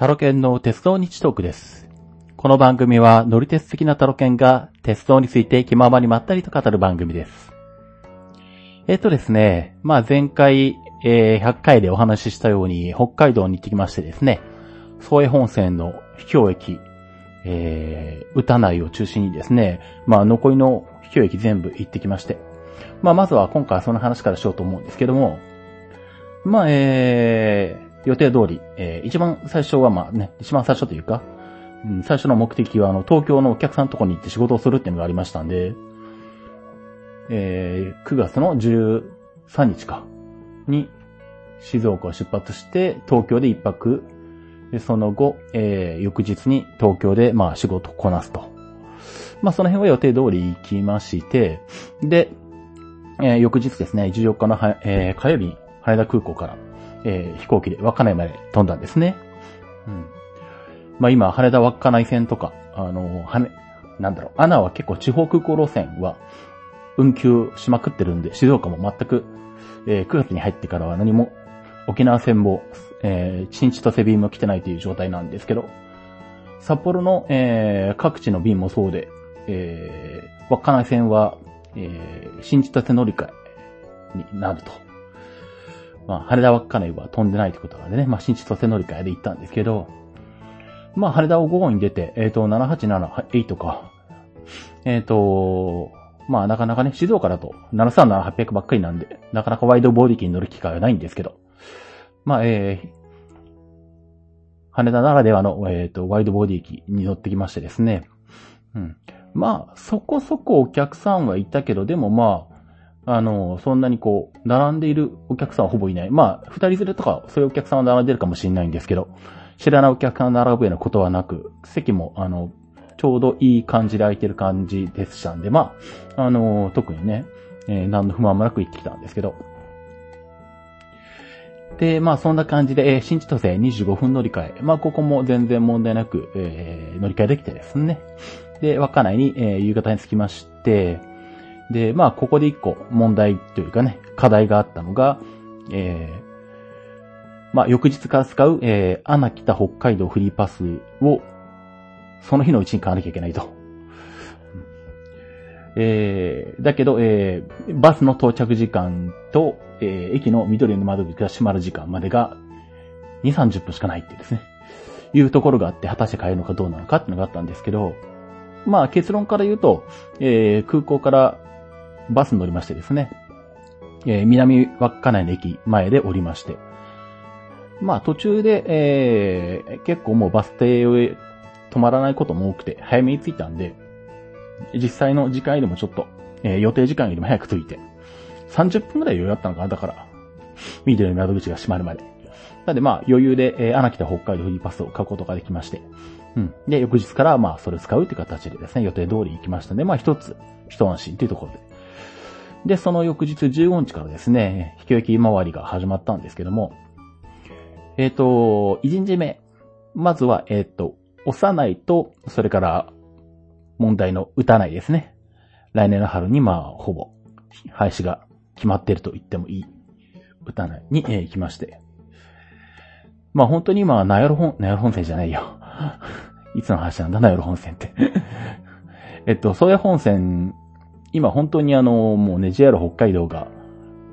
タロケンの鉄道日トークです。この番組は乗り鉄的なタロケンが鉄道について気ままにまったりと語る番組です。えっとですね、まあ前回、えー100回でお話ししたように北海道に行ってきましてですね、総江本線の秘境駅、えー、歌内を中心にですね、まあ残りの秘境駅全部行ってきまして、まあまずは今回はその話からしようと思うんですけども、まあえー、予定通り、えー、一番最初はまあね、一番最初というか、うん最初の目的はあの東京のお客さんのとこに行って仕事をするっていうのがありましたんで、えー、9月の13日か、に静岡を出発して東京で一泊、でその後、えー、翌日に東京でまあ仕事をこなすと。まあその辺は予定通り行きまして、で、えー翌日ですね、14日のは、えー火曜日に羽田空港から、えー飛行機で稚内まで飛んだんですね。うん。まあ今、羽田稚内線とか、あの、羽、なんだろう、アナは結構地方空港路線は運休しまくってるんで、静岡も全く、えー9月に入ってからは何も、沖縄線も、えー、新千歳便も来てないという状態なんですけど、札幌の、えー各地の便もそうで、えー稚内線は、えー新千歳乗り換えになると。まあ、羽田稚内は飛んでないってことなんでね、まあ、新千歳乗り換えで行ったんですけど、まあ、羽田を午後に出て、えっ、と、787-8か。えっ、と、まあ、なかなかね、静岡だと737-800ばっかりなんで、なかなかワイドボディ機に乗る機会はないんですけど、まあ、えー、羽田ならではの、えっ、と、ワイドボディ機に乗ってきましてですね。うん。まあ、そこそこお客さんはいたけど、でもまあ、あの、そんなにこう、並んでいるお客さんはほぼいない。まあ、二人連れとか、そういうお客さんは並んでるかもしれないんですけど、知らないお客さんが並ぶようなことはなく、席も、あの、ちょうどいい感じで空いてる感じでしたんで、まあ、あの、特にね、えー何の不満もなく行ってきたんですけど。で、まあ、そんな感じで、えー新千歳25分乗り換え。まあ、ここも全然問題なく、えー乗り換えできてですね。で、稚内に、えー夕方に着きまして、で、まあ、ここで一個問題というかね、課題があったのが、えーまあ、翌日から使う、えー、アナ北北海道フリーパスを、その日のうちに買わなきゃいけないと。えー、だけど、えー、バスの到着時間と、えー、駅の緑の窓口が閉まる時間までが、2、30分しかないっていうですね。いうところがあって、果たして買えるのかどうなのかっていうのがあったんですけど、まあ結論から言うと、えー、空港からバスに乗りましてですね、えー、南稚内の駅前で降りまして、まあ途中で、えー、結構もうバス停へ止まらないことも多くて、早めに着いたんで、実際の時間よりもちょっと、えー予定時間よりも早く着いて、30分くらい余裕だったのかな、だから、緑の窓口が閉まるまで。なんでまあ余裕で、えー、アナ北北海道フリーパスを買うことができまして、うん。で、翌日からまあそれ使うっていう形でですね、予定通り行きましたので、まあ一つ、一安心というところで。で、その翌日15日からですね、引き受け回りが始まったんですけども、えっ、と、一日目。まずは、えっ、と、幼いと、それから、問題の打たないですね。来年の春に、まあ、ほぼ、廃止が決まってると言ってもいい、打たないに、えー行きまして。まあ、本当に今、ナヨル本、ナヨル本線じゃないよ。いつの話なんだ、ナヨル本線って。えっと、宗谷本線、今本当にあの、もうね、JR 北海道が、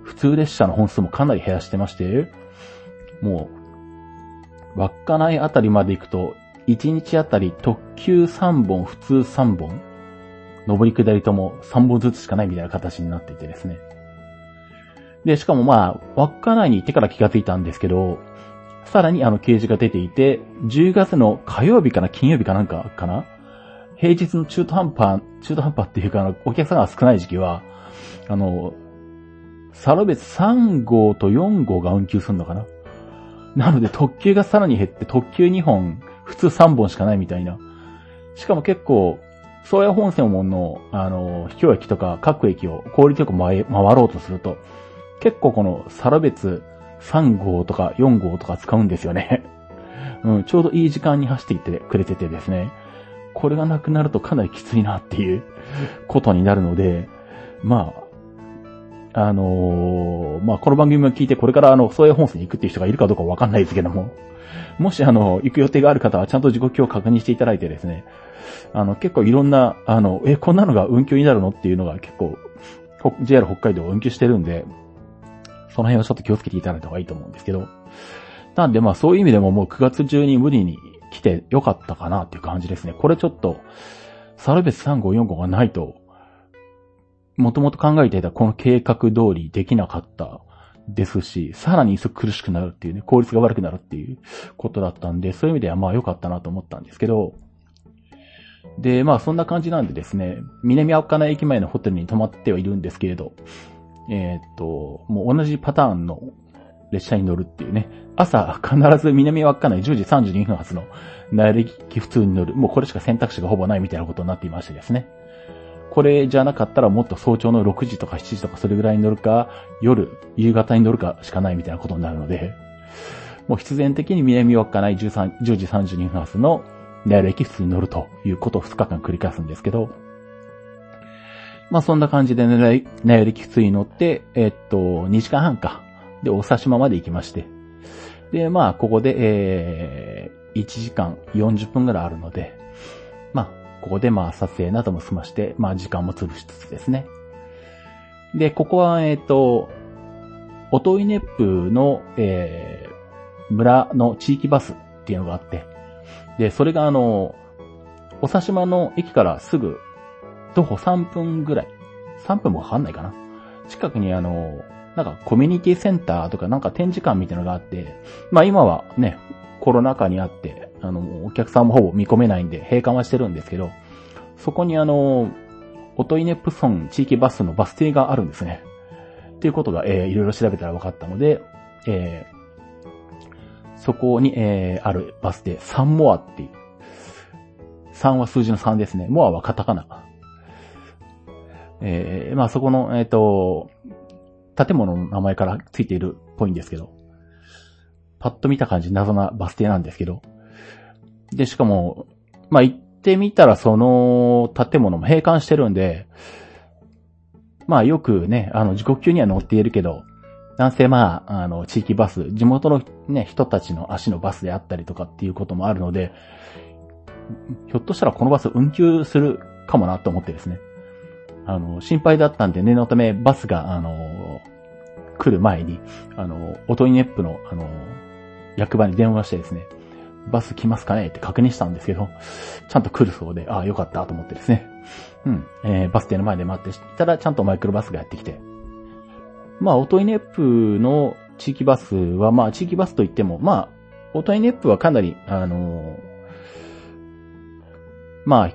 普通列車の本数もかなり減らしてまして、もう、稚内あたりまで行くと、1日あたり特急3本、普通3本、上り下りとも3本ずつしかないみたいな形になっていてですね。で、しかもまあ、稚内に行ってから気がついたんですけど、さらにあの掲示が出ていて、10月の火曜日かな、金曜日かなんかかな平日の中途半端、中途半端っていうか、お客さんが少ない時期は、あの、サロベツ3号と4号が運休するのかな？なので特急がさらに減って特急2本、普通3本しかないみたいな。しかも結構、宗谷本線門の、あの、秘境駅とか各駅を効率よく回回ろうとすると、結構このサロベツ3号とか4号とか使うんですよね。うん、ちょうどいい時間に走っていってくれててですね。これがなくなるとかなりきついなっていうことになるので、まあ、あのー、まあ、この番組を聞いてこれからあの、総営本線に行くっていう人がいるかどうかわかんないですけども、もしあの、行く予定がある方はちゃんと時刻表を確認していただいてですね、あの、結構いろんな、あの、え、こんなのが運休になるのっていうのが結構、JR 北海道運休してるんで、その辺はちょっと気をつけていただいた方がいいと思うんですけど、なんでまあそういう意味でももう9月中に無理に来てよかったかなっていう感じですね。これちょっと、サルベス3545がないと、もともと考えていたこの計画通りできなかったですし、さらに一層苦しくなるっていうね、効率が悪くなるっていうことだったんで、そういう意味ではまあ良かったなと思ったんですけど、で、まあそんな感じなんでですね、南赤名駅前のホテルに泊まってはいるんですけれど、えー、っと、もう同じパターンの列車に乗るっていうね、朝必ず南稚内10時32分発の内力普通に乗る。もうこれしか選択肢がほぼないみたいなことになっていましてですね。これじゃなかったらもっと早朝の6時とか7時とかそれぐらいに乗るか、夜、夕方に乗るかしかないみたいなことになるので、もう必然的に南稚内13 10時32分発の内力普通に乗るということを2日間繰り返すんですけど、まあそんな感じでね内力普通に乗って、えっと、2時間半か。で、大佐島まで行きまして。で、まあ、ここで、えー、1時間40分ぐらいあるので、まあ、ここでまあ、撮影なども済まして、まあ、時間も潰しつつですね。で、ここは、えっ、ー、と、オトイネップの、えー、村の地域バスっていうのがあって、で、それがあの、おさしまの駅からすぐ、徒歩3分ぐらい。3分もかかんないかな。近くにあの、なんかコミュニティセンターとかなんか展示館みたいなのがあって、まあ今はね、コロナ禍にあって、あの、お客さんもほぼ見込めないんで閉館はしてるんですけど、そこにあの、オトイネプソン地域バスのバス停があるんですね。っていうことが、えー、いろいろ調べたら分かったので、えー、そこに、えー、あるバス停、サンモアっていう。3は数字の3ですね。モアはカタカナ。えー、まあそこの、えっ、ー、と、建物の名前からついているっぽいんですけど、パッと見た感じ謎なバス停なんですけど、で、しかも、まあ、行ってみたらその建物も閉館してるんで、まあよくね、あの、時刻級には乗っているけど、なんせまあ、あの、地域バス、地元のね、人たちの足のバスであったりとかっていうこともあるので、ひょっとしたらこのバス運休するかもなと思ってですね。あの、心配だったんで念のためバスが、あの、来る前に、あの、オトイネップの、あの、役場に電話してですね、バス来ますかねって確認したんですけど、ちゃんと来るそうで、ああ、よかったと思ってですね。うん。えー、バス停の前で待ってしたら、ちゃんとマイクロバスがやってきて。まあ、オトイネップの地域バスは、まあ、地域バスといっても、まあ、オトイネップはかなり、あのまあ、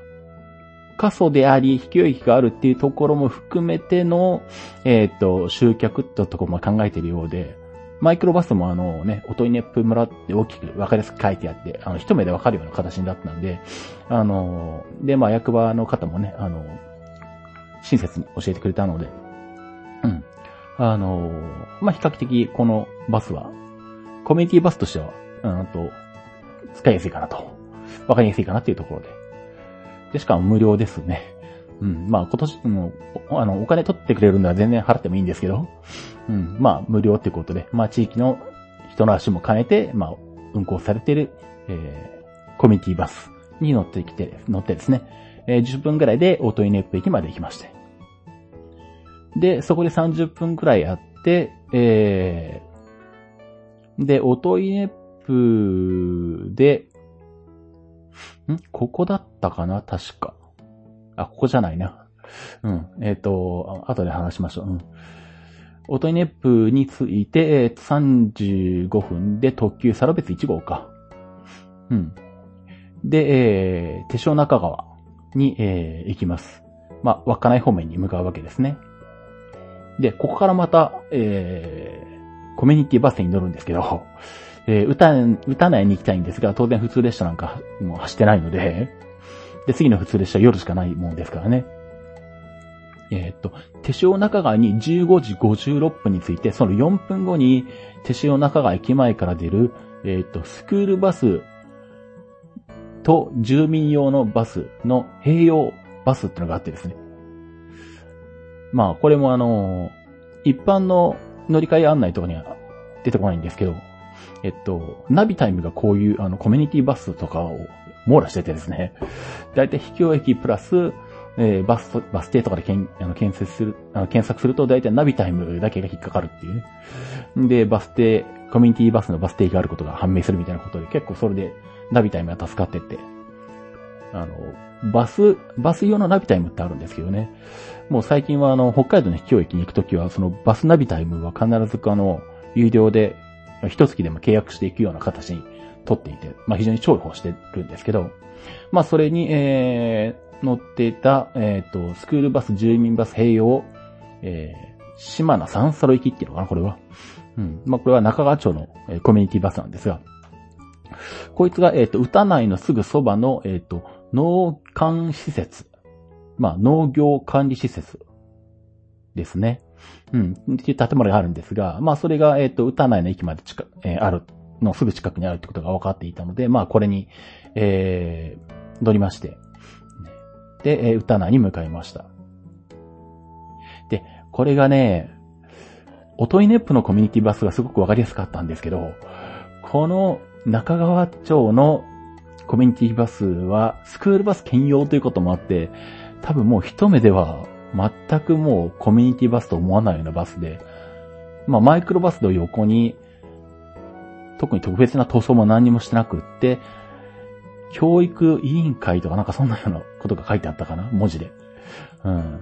過疎であり、引きがあるっていうところも含めての、えっ、ー、と、集客ってところも考えているようで、マイクロバスもあのね、オトイネップ村って大きく分かりやすく書いてあって、あの、一目でわかるような形になったんで、あの、で、まあ、役場の方もね、あの、親切に教えてくれたので、うん。あの、まあ、比較的このバスは、コミュニティバスとしては、うんと、使いやすいかなと。わかりやすいかなっていうところで。で、しかも無料ですね。うん。まあ今年、もう、あの、お金取ってくれるんだら全然払ってもいいんですけど、うん。まあ無料ってことで、まあ地域の人の足も兼ねて、まあ運行されている、えー、コミュニティバスに乗ってきて、乗ってですね、えー、10分ぐらいでオートイネップ駅まで行きまして。で、そこで30分くらいあって、えー、で、オートイネップで、ここだったかな？確か。あ、ここじゃないな。うん。えっ、ー、と、後で話しましょう。うん。オトイネップについて、35分で特急サロベツ1号か。うん。で、えー、手塩中川に、えー、行きます。まあ、稚内方面に向かうわけですね。で、ここからまた、えー、コミュニティバスに乗るんですけど、えー、歌、歌内に行きたいんですが、当然普通列車なんかもう走ってないので、で、次の普通列車夜しかないもんですからね。えー、っと、手塩中川に15時56分について、その4分後に手塩中川駅前から出る、えー、っと、スクールバスと住民用のバスの併用バスってのがあってですね。まあ、これもあの一般の乗り換え案内とかには出てこないんですけど、えっと、ナビタイムがこういうあのコミュニティバスとかを網羅しててですね、だいたい秘境駅プラス、えー、バス、バス停とかでけんあの検索する、あの検索するとだいたいナビタイムだけが引っかかるっていうね。で、バス停、コミュニティバスのバス停があることが判明するみたいなことで、結構それでナビタイムが助かってって、あの、バス、バス用のナビタイムってあるんですけどね。もう最近はあの、北海道の秘境駅に行くときは、そのバスナビタイムは必ずあの、有料で、一月でも契約していくような形に取っていて、まあ非常に重宝してるんですけど、まあそれに、えー、乗っていた、えっ、ー、と、スクールバス、住民バス併用、えー、島名三サロ行きっていうのかな、これは。うん。まあこれは中川町の、コミュニティバスなんですが、こいつが、えっ、ー、と、歌内のすぐそばの、えっ、ー、と、農管施設。まあ、農業管理施設ですね。うん。っていう建物があるんですが、まあ、それが、えっ、ー、と、歌内の駅まで近、えー、ある、のすぐ近くにあるってことが分かっていたので、まあ、これに、えー、乗りまして、で、えー、歌内に向かいました。で、これがね、オトイネップのコミュニティバスがすごくわかりやすかったんですけど、この中川町のコミュニティバスはスクールバス兼用ということもあって、多分もう一目では全くもうコミュニティバスと思わないようなバスで、まあマイクロバスの横に特に特別な塗装も何にもしてなくって、教育委員会とかなんかそんなようなことが書いてあったかな文字で。うん。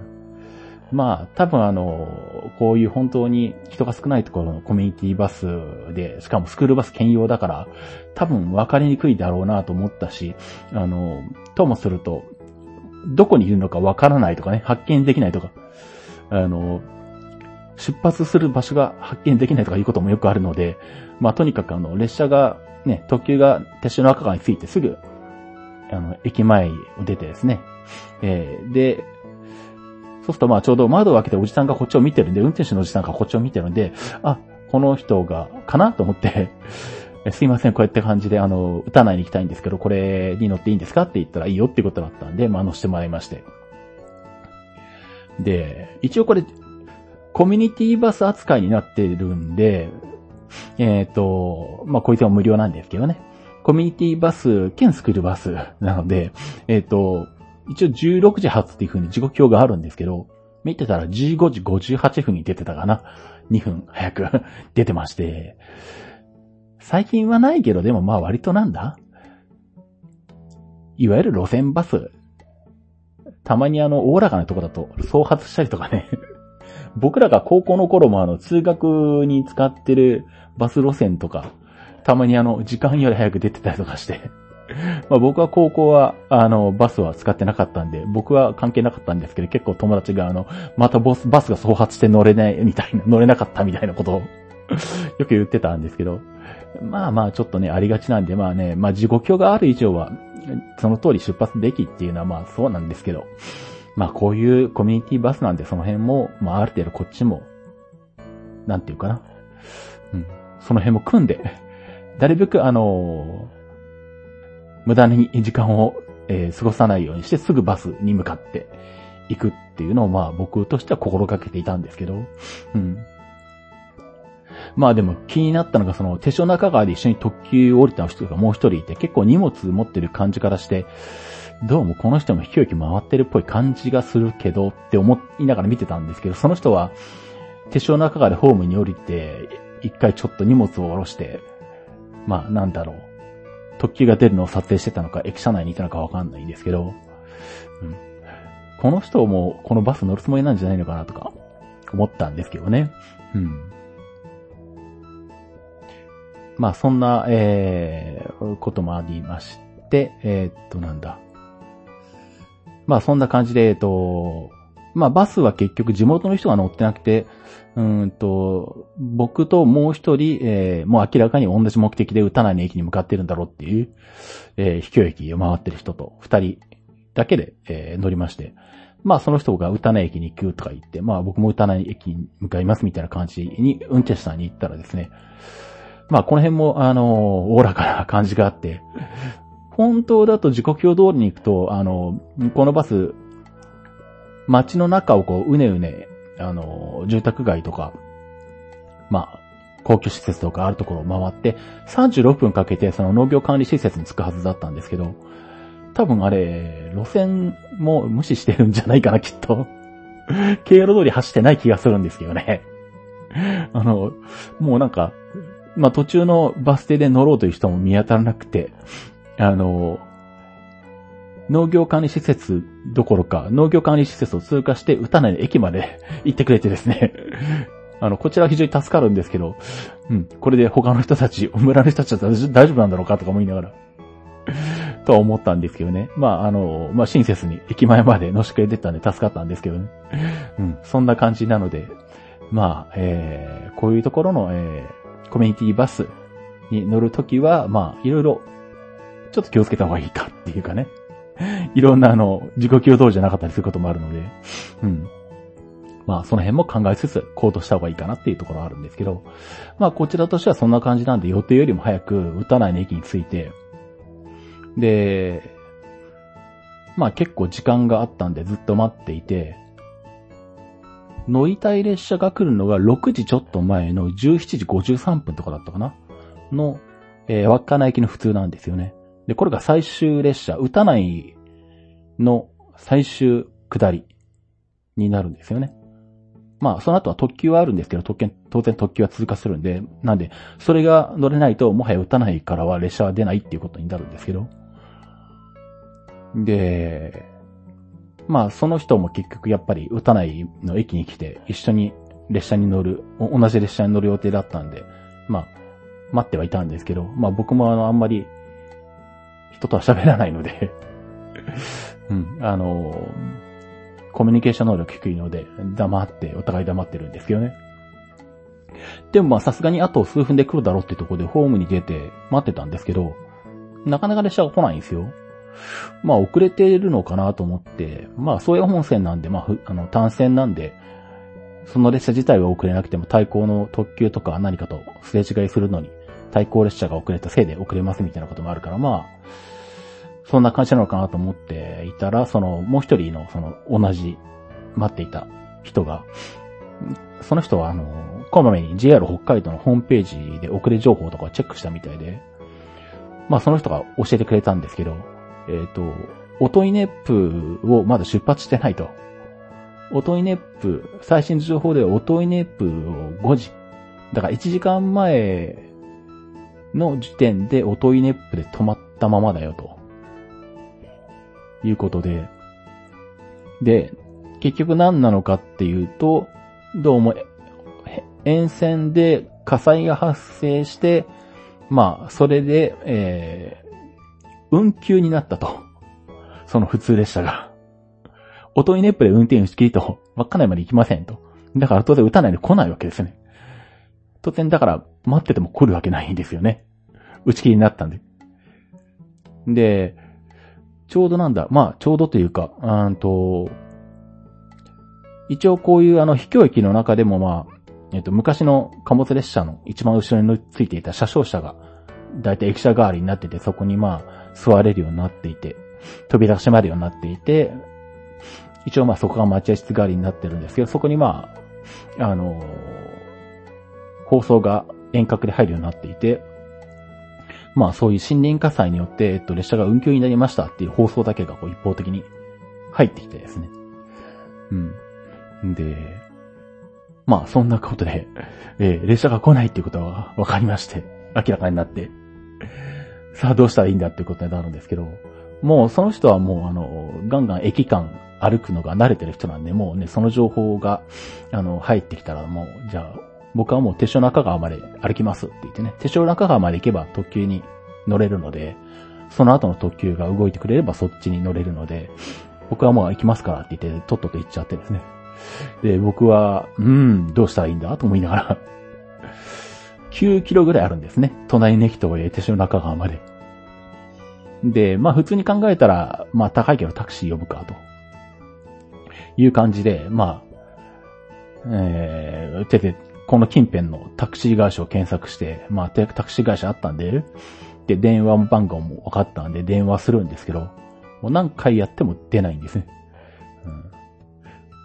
まあ、多分あの、こういう本当に人が少ないところのコミュニティバスで、しかもスクールバス兼用だから、多分分かりにくいだろうなと思ったし、あの、ともすると、どこにいるのか分からないとかね、発見できないとか、あの、出発する場所が発見できないとかいうこともよくあるので、まあとにかくあの、列車が、ね、特急が鉄車の赤川に着いてすぐ、あの、駅前を出てですね、えー、で、そうするとまあちょうど窓を開けておじさんがこっちを見てるんで、運転手のおじさんがこっちを見てるんで、あ、この人が、かなと思ってすいません、こうやって感じで、あの、歌内に行きたいんですけど、これに乗っていいんですかって言ったらいいよってことだったんで、まあ乗せてもらいまして。で、一応これ、コミュニティバス扱いになってるんで、えっ、ー、と、まあこいつは無料なんですけどね。コミュニティバス兼スクールバスなので、えっ、ー、と、一応16時発っていう風に時刻表があるんですけど、見てたら15時58分に出てたかな。2分早く 出てまして。最近はないけど、でもまあ割となんだ？いわゆる路線バス。たまにあの、おおらかなとこだと、総発したりとかね。僕らが高校の頃もあの、通学に使ってるバス路線とか、たまにあの、時間より早く出てたりとかして。まあ僕は高校は、あの、バスは使ってなかったんで、僕は関係なかったんですけど、結構友達があの、またボス、バスが総発して乗れないみたいな、乗れなかったみたいなことを よく言ってたんですけど、まあまあちょっとね、ありがちなんで、まあね、まあ自己境がある以上は、その通り出発できっていうのはまあそうなんですけど、まあこういうコミュニティバスなんでその辺も、まあある程度こっちも、なんていうかな。うん。その辺も組んで、なるべくあの無駄に時間を、えー、過ごさないようにしてすぐバスに向かって行くっていうのをまあ僕としては心がけていたんですけど、うん。まあでも気になったのがその手帳中川で一緒に特急降りた人がもう一人いて結構荷物持ってる感じからして、どうもこの人も飛行機回ってるっぽい感じがするけどって思いながら見てたんですけど、その人は手帳中川でホームに降りて、一回ちょっと荷物を下ろして、まあなんだろう。特急が出るのを撮影してたのか、駅舎内にいたのかわかんないんですけど、うん、この人もこのバス乗るつもりなんじゃないのかなとか思ったんですけどね。うん。まあそんな、えー、こともありまして、えー、っとなんだ。まあそんな感じで、えっと、まあバスは結局地元の人が乗ってなくて、うんと、僕ともう一人、えー、もう明らかに同じ目的で打たない駅に向かってるんだろうっていう、えー、秘境駅を回ってる人と二人だけで、えー、乗りまして、まあその人が打たない駅に行くとか言って、まあ僕も打たない駅に向かいますみたいな感じに運転手さんに行ったらですね、まあこの辺もあの、おおらかな感じがあって、本当だと時刻表通りに行くと、あの、このバス街の中をこう、うねうね、あの、住宅街とか、まあ、公共施設とかあるところを回って、36分かけてその農業管理施設に着くはずだったんですけど、多分あれ、路線も無視してるんじゃないかな、きっと。経路通り走ってない気がするんですけどね。あの、もうなんか、まあ、途中のバス停で乗ろうという人も見当たらなくて、あの、農業管理施設どころか、農業管理施設を通過して、歌内の駅まで 行ってくれてですね。あの、こちらは非常に助かるんですけど、うん、これで他の人たち、村の人たちは大丈夫なんだろうかとか思いながら、とは思ったんですけどね。まあ、あの、まあ、親切に駅前まで乗してくれてたんで助かったんですけどね。うん、そんな感じなので、まあ、えー、こういうところの、えー、コミュニティバスに乗るときは、まあ、いろいろ、ちょっと気をつけた方がいいかっていうかね。いろんなあの、自己給通りじゃなかったりすることもあるので、うん。まあ、その辺も考えつつ、行動した方がいいかなっていうところはあるんですけど、まあ、こちらとしてはそんな感じなんで、予定よりも早く、打たないの駅に着いて、で、まあ結構時間があったんでずっと待っていて、乗りたい列車が来るのが6時ちょっと前の17時53分とかだったかな？の、えー、稚内駅の普通なんですよね。で、これが最終列車、歌内の最終下りになるんですよね。まあ、その後は特急はあるんですけど、特権当然特急は通過するんで、なんで、それが乗れないと、もはや打たないからは列車は出ないっていうことになるんですけど。で、まあ、その人も結局やっぱり打たないの駅に来て、一緒に列車に乗る、同じ列車に乗る予定だったんで、まあ、待ってはいたんですけど、まあ僕もあの、あんまり、人とは喋らないので うん、あの、コミュニケーション能力低いので、黙って、お互い黙ってるんですけどね。でもまあさすがにあと数分で来るだろうってとこでホームに出て待ってたんですけど、なかなか列車が来ないんですよ。まあ遅れてるのかなと思って、まあそういう本線なんで、まあ、あの単線なんで、その列車自体は遅れなくても対向の特急とか何かとすれ違いするのに、対向列車が遅れたせいで遅れますみたいなこともあるから、まあ、そんな感じなのかなと思っていたら、その、もう一人の、その、同じ、待っていた人が、その人は、あの、こまめに JR 北海道のホームページで遅れ情報とかチェックしたみたいで、まあその人が教えてくれたんですけど、えっ、ー、と、オトイネップをまだ出発してないと。オトイネップ、最新情報ではオトイネップを5時。だから1時間前の時点でオトイネップで止まったままだよと。いうことで。で、結局何なのかっていうと、どうも、沿線で火災が発生して、まあ、それで、えー、運休になったと。その普通列車が。おといネップで運転しきりと、稚内まで行きませんと。だから当然打たないで来ないわけですね。当然だから待ってても来るわけないんですよね。打ち切りになったんで。で、ちょうどなんだ、まあ、ちょうどというか、うんと、一応こういうあの、秘境駅の中でもまあ、えっと、昔の貨物列車の一番後ろについていた車掌車が、だいたい駅舎代わりになってて、そこにまあ、座れるようになっていて、扉が閉まるようになっていて、一応まあそこが待合室代わりになってるんですけど、そこにまあ、あの放送が遠隔で入るようになっていて、まあそういう森林火災によって、えっと、列車が運休になりましたっていう放送だけがこう一方的に入ってきてですね。うん。で、まあそんなことで、えー、列車が来ないっていうことは分かりまして、明らかになって、さあどうしたらいいんだってことになるんですけど、もうその人はもうあの、ガンガン駅間歩くのが慣れてる人なんで、もうね、その情報が、あの、入ってきたらもう、じゃあ、僕はもう手塩中川まで歩きますって言ってね、手塩中川まで行けば特急に乗れるので、その後の特急が動いてくれればそっちに乗れるので、僕はもう行きますからって言って、とっとと行っちゃってですね。で、僕は、うん、どうしたらいいんだと思いながら9キロぐらいあるんですね。隣の駅と手塩中川まで。で、まあ普通に考えたら、まあ高いけどタクシー呼ぶかと。いう感じで、まあ、えー、手でこの近辺のタクシー会社を検索して、まあ、タクシー会社あったんで、で、電話番号も分かったんで電話するんですけど、もう何回やっても出ないんですね。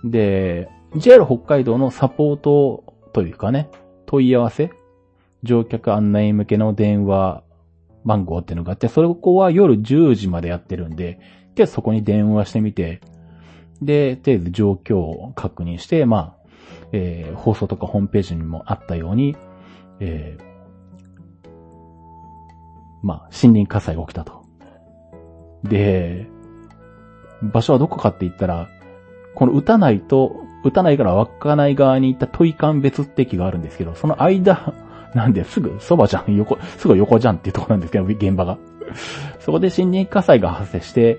うん、で、JR 北海道のサポートというかね、問い合わせ乗客案内向けの電話番号っていうのがあって、それこは夜10時までやってるんで、で、そこに電話してみて、で、とりあえず状況を確認して、まあ、えー、放送とかホームページにもあったように、えー、まあ、森林火災が起きたと。で、場所はどこかって言ったら、この撃たないと、撃たないから稚内側に行ったトイカン別って駅があるんですけど、その間、なんですぐそばじゃん、横、すぐ横じゃんっていうとこなんですけど、現場が。そこで森林火災が発生して、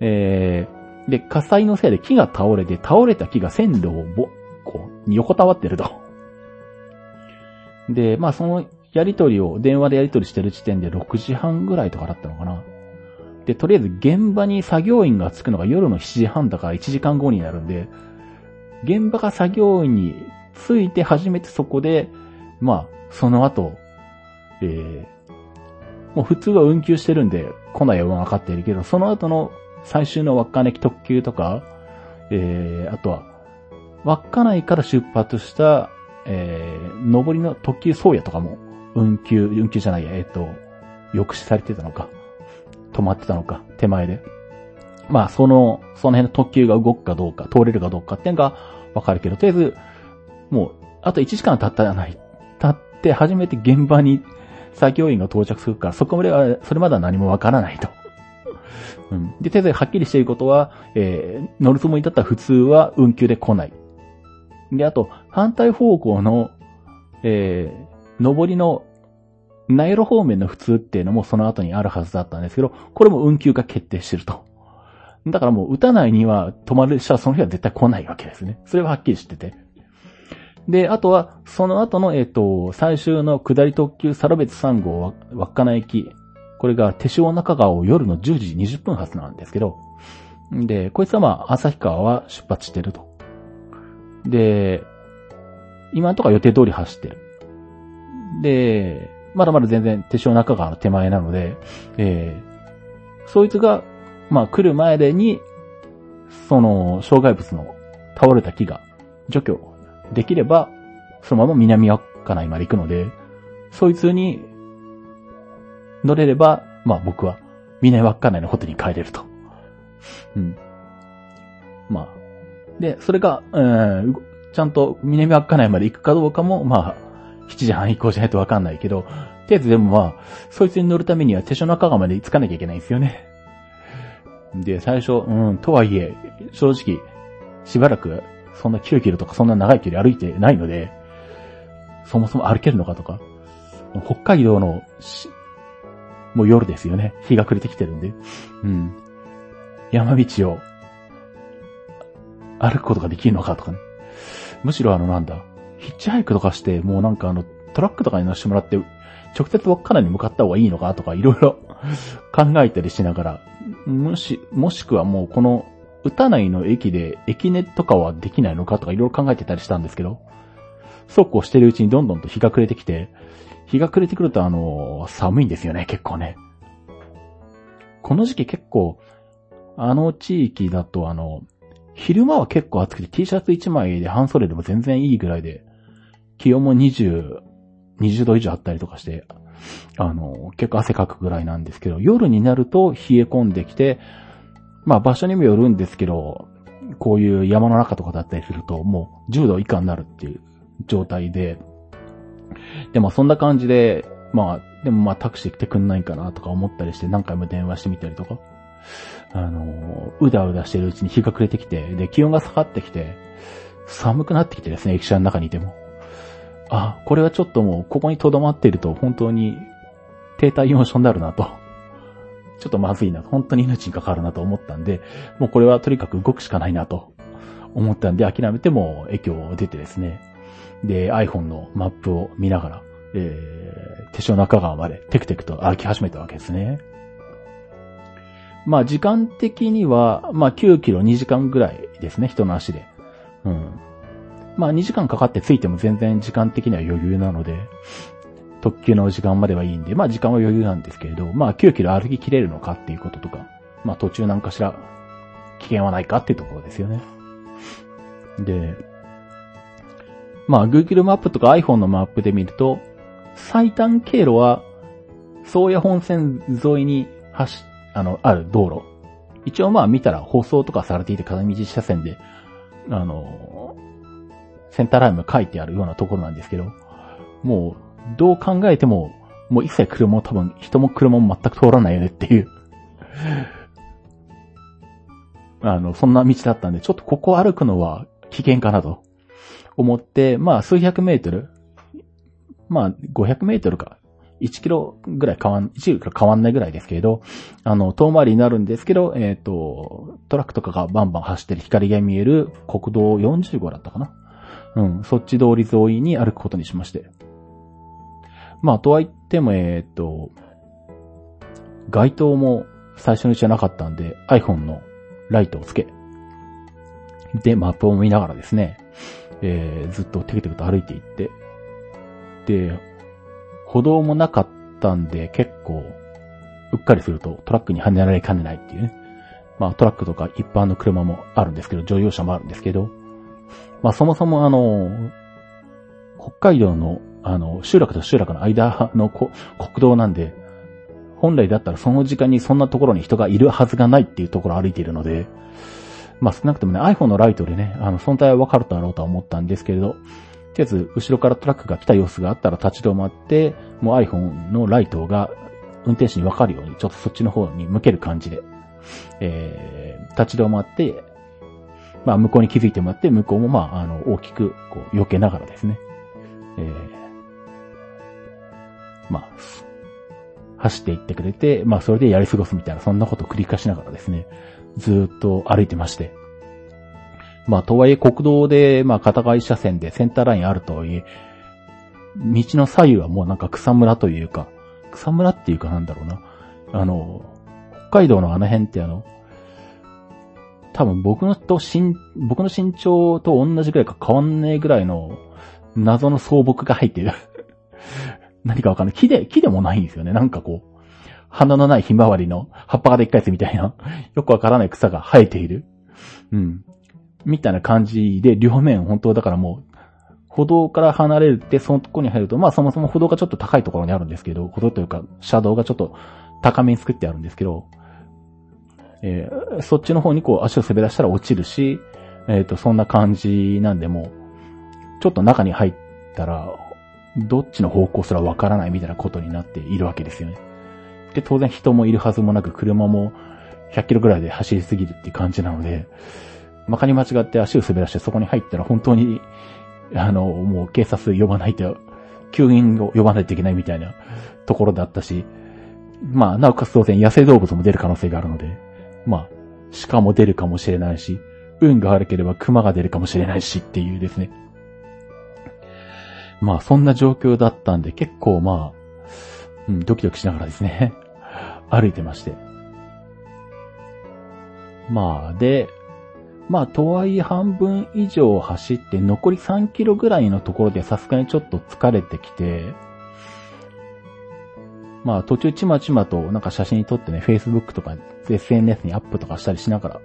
えー、で、火災のせいで木が倒れて、倒れた木が線路をぼ、こう、横たわってると。で、まあそのやりとりを、電話でやりとりしてる時点で6時半ぐらいとかだったのかな。で、とりあえず現場に作業員が着くのが夜の7時半だから1時間後になるんで、現場が作業員に着いて初めてそこで、まあ、その後、えー、もう普通は運休してるんで来ないは分かっているけど、その後の最終の稚内特急とか、えー、あとは、稚内から出発した、えー、上りの特急宗谷とかも、運休、運休じゃないや、えっ、ー、と、抑止されてたのか。止まってたのか、手前で。まあ、その、その辺の特急が動くかどうか、通れるかどうかっていうのがわかるけど、とりあえず、もう、あと1時間経ったない、って初めて現場に作業員が到着するから、そこまでは、それまでは何もわからないと。うん。で、とりあえずはっきりしていることは、えー、乗るつもりだったら普通は運休で来ない。で、あと、反対方向の、えー、上りのナイロ方面の普通っていうのもその後にあるはずだったんですけど、これも運休が決定してると。だからもう打たないには止まる人はその日は絶対来ないわけですね。それははっきり知ってて。で、あとは、その後の、えっ、ー、と、最終の下り特急サラベツ3号稚内駅。これが手塩中川を夜の10時20分発なんですけど、で、こいつはまあ、旭川は出発してると。で、今のところ予定通り走ってる。で、まだまだ全然手塩中川の手前なので、えー、そいつが、まあ来る前でに、その、障害物の倒れた木が除去できれば、そのまま南稚内まで行くので、そいつに乗れれば、まあ僕は南稚内のホテルに帰れると。うん。まあ。で、それが、うん、ちゃんと南稚内まで行くかどうかも、まあ、7時半以降じゃないとわかんないけど、とりあえずでもまあ、そいつに乗るためには手所中川まで着かなきゃいけないんですよね。で、最初、うん、とはいえ、正直、しばらく、そんな9キロとかそんな長い距離歩いてないので、そもそも歩けるのかとか、北海道の、もう夜ですよね。日が暮れてきてるんで。うん。山道を、歩くことができるのかとかね。むしろあのなんだ、ヒッチハイクとかして、もうなんかあの、トラックとかに乗せてもらって、直接稚内に向かった方がいいのかとか、いろいろ考えたりしながら、もし、もしくはもうこの、歌内の駅で駅ネとかはできないのかとかいろいろ考えてたりしたんですけど、そうこうしてるうちにどんどんと日が暮れてきて、日が暮れてくるとあの、寒いんですよね、結構ね。この時期結構、あの地域だとあの、昼間は結構暑くて T シャツ1枚で半袖でも全然いいぐらいで、気温も20、20度以上あったりとかして、あの、結構汗かくぐらいなんですけど、夜になると冷え込んできて、まあ場所にもよるんですけど、こういう山の中とかだったりすると、もう10度以下になるっていう状態で、で、まあそんな感じで、まあ、でもまあタクシー来てくんないかなとか思ったりして何回も電話してみたりとか、あの、うだうだしてるうちに日が暮れてきて、で、気温が下がってきて、寒くなってきてですね、駅舎の中にいても。あ、これはちょっともう、ここに留まっていると本当に低体温症になるなと。ちょっとまずいな。本当に命にかかるなと思ったんで、もうこれはとにかく動くしかないなと思ったんで、諦めても駅を出てですね。で、iPhone のマップを見ながら、えー、手塩中川までテクテクと歩き始めたわけですね。まあ時間的には、まあ9キロ2時間ぐらいですね、人の足で。うん。まあ2時間かかって着いても全然時間的には余裕なので、特急の時間まではいいんで、まあ時間は余裕なんですけれど、まあ9キロ歩ききれるのかっていうこととか、まあ途中なんかしら危険はないかっていうところですよね。で、まあ、Google マップとか iPhone のマップで見ると、最短経路は、宗谷本線沿いに走、あの、ある道路。一応まあ見たら舗装とかされていて片道車線で、あの、センターラインも書いてあるようなところなんですけど、もう、どう考えても、もう一切車も多分、人も車も全く通らないよねっていう あの、そんな道だったんで、ちょっとここ歩くのは危険かなと思って、まあ数百メートル、まあ500メートルか、1キロぐらい変わん、1キロ変わんないぐらいですけれど、あの、遠回りになるんですけど、えっ、ー、と、トラックとかがバンバン走ってる光が見える国道40号だったかな。うん、そっち通り沿いに歩くことにしまして。まあ、とは言っても、えっ、と、街灯も最初のうちはなかったんで、iPhone のライトをつけ、で、マップを見ながらですね、えー、ずっとテクテクと歩いていって、で、歩道もなかったんで結構、うっかりするとトラックに跳ねられかねないっていうね。まあトラックとか一般の車もあるんですけど、乗用車もあるんですけど、まあそもそもあの、北海道のあの、集落と集落の間の国道なんで、本来だったらその時間にそんなところに人がいるはずがないっていうところを歩いているので、まあ少なくともね、iPhone のライトでね、あの、存在はわかるだろうとは思ったんですけれど、とりあえず、後ろからトラックが来た様子があったら立ち止まって、もう iPhone のライトが運転手にわかるように、ちょっとそっちの方に向ける感じで、えー、立ち止まって、まあ、向こうに気づいてもらって、向こうもまあ、あの、大きく、こう、避けながらですね、えー、まあ、走っていってくれて、まあ、それでやり過ごすみたいな、そんなことを繰り返しながらですね、ずっと歩いてまして、まあ、とはいえ国道で、まあ、片側一車線でセンターラインあるとはいえ、道の左右はもうなんか草むらというか、草むらっていうかなんだろうな。あの、北海道のあの辺ってあの、多分僕のと身、僕の身長と同じぐらいか変わんねえぐらいの謎の草木が入ってる何かわかんない。木で、木でもないんですよね。なんかこう、花のないひまわりの葉っぱがでっかいやつみたいな、よくわからない草が生えている。うん。みたいな感じで、両面本当だからもう、歩道から離れて、そのとこに入ると、まあそもそも歩道がちょっと高いところにあるんですけど、歩道というか、車道がちょっと高めに作ってあるんですけど、えー、そっちの方にこう足を滑らしたら落ちるし、えっ、ー、と、そんな感じなんでもちょっと中に入ったら、どっちの方向すらわからないみたいなことになっているわけですよね。で、当然人もいるはずもなく、車も100キロぐらいで走りすぎるって感じなので、まかに間違って足を滑らしてそこに入ったら本当に、あの、もう警察呼ばないと、救援を呼ばないといけないみたいなところだったし、まあ、なおかつ当然野生動物も出る可能性があるので、まあ、鹿も出るかもしれないし、運が悪ければ熊が出るかもしれないしっていうですね。まあ、そんな状況だったんで、結構まあ、うん、ドキドキしながらですね、歩いてまして。まあ、で、まあ、とはいえ半分以上走って残り3キロぐらいのところでさすがにちょっと疲れてきて、まあ途中ちまちまとなんか写真撮ってね、Facebook とか SNS にアップとかしたりしながら、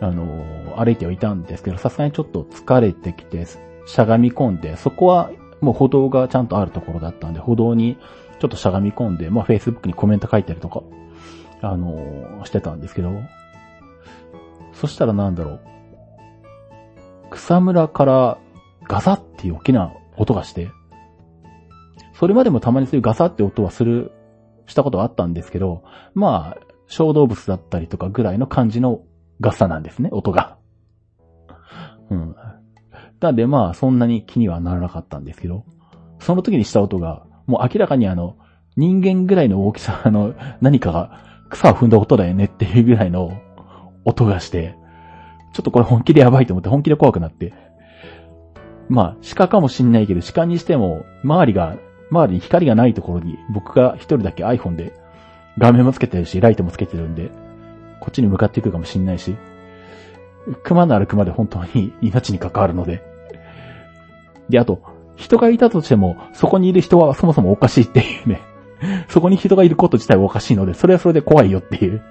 あのー、歩いてはいたんですけど、さすがにちょっと疲れてきて、しゃがみ込んで、そこはもう歩道がちゃんとあるところだったんで、歩道にちょっとしゃがみ込んで、まあ Facebook にコメント書いたりとか、あのー、してたんですけど、そしたらなんだろう。草むらからガサっていう大きな音がして、それまでもたまにそういうガサって音はする、したことはあったんですけど、まあ、小動物だったりとかぐらいの感じのガサなんですね、音が。うん。なんでまあ、そんなに気にはならなかったんですけど、その時にした音が、もう明らかにあの、人間ぐらいの大きさ の何かが草を踏んだ音だよねっていうぐらいの音がして、ちょっとこれ本気でやばいと思って本気で怖くなって。まあ、鹿かもしんないけど、鹿にしても、周りが、周りに光がないところに、僕が一人だけ iPhone で、画面もつけてるし、ライトもつけてるんで、こっちに向かっていくかもしんないし、熊の歩くまで本当に命に関わるので。で、あと、人がいたとしても、そこにいる人はそもそもおかしいっていうね。そこに人がいること自体はおかしいので、それはそれで怖いよっていう。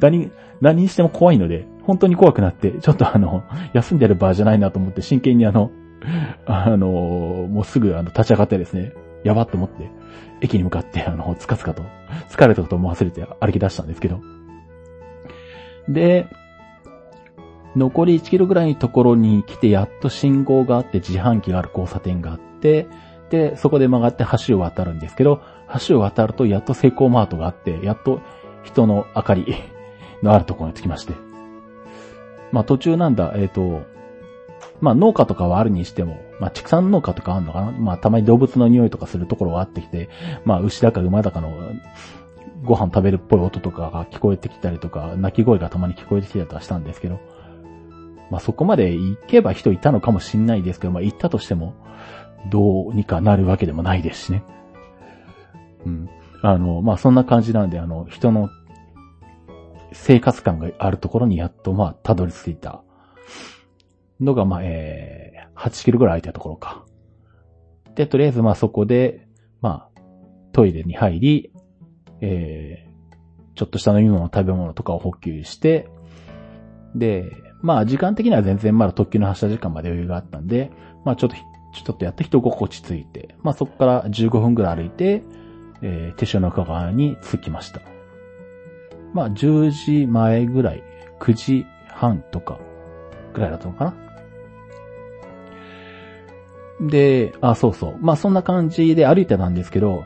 何、何にしても怖いので、本当に怖くなって、ちょっとあの、休んでる場合じゃないなと思って真剣にあの、あの、もうすぐあの立ち上がってですね、やばって思って、駅に向かって、あの、つかつかと、疲れたことも忘れて歩き出したんですけど。で、残り1キロぐらいのところに来て、やっと信号があって、自販機がある交差点があって、で、そこで曲がって橋を渡るんですけど、橋を渡るとやっとセイコーマートがあって、やっと人の明かりのあるところに着きまして。まあ途中なんだ、えっ、ー、と、まあ農家とかはあるにしても、まあ畜産農家とかあるのかな？まあたまに動物の匂いとかするところがあってきて、まあ牛だか馬だかのご飯食べるっぽい音とかが聞こえてきたりとか、鳴き声がたまに聞こえてきたりとかしたんですけど、まあそこまで行けば人いたのかもしんないですけど、まあ行ったとしても、どうにかなるわけでもないですしね。うん。あの、まあそんな感じなんで、あの、人の生活感があるところにやっとまあたどり着いたのが、まあ、えー、8キロぐらい空いたところか。で、とりあえずまそこで、まあ、トイレに入り、えー、ちょっとした飲み物、食べ物とかを補給して、で、まあ時間的には全然まだ特急の発車時間まで余裕があったんで、まあちょっと、ちょっとやって人心地ついて、まあそこから15分ぐらい歩いて、えー、手塩中川に着きました。まあ10時前ぐらい、9時半とかぐらいだったのかな。で、あ、そうそう。まあそんな感じで歩いてたんですけど、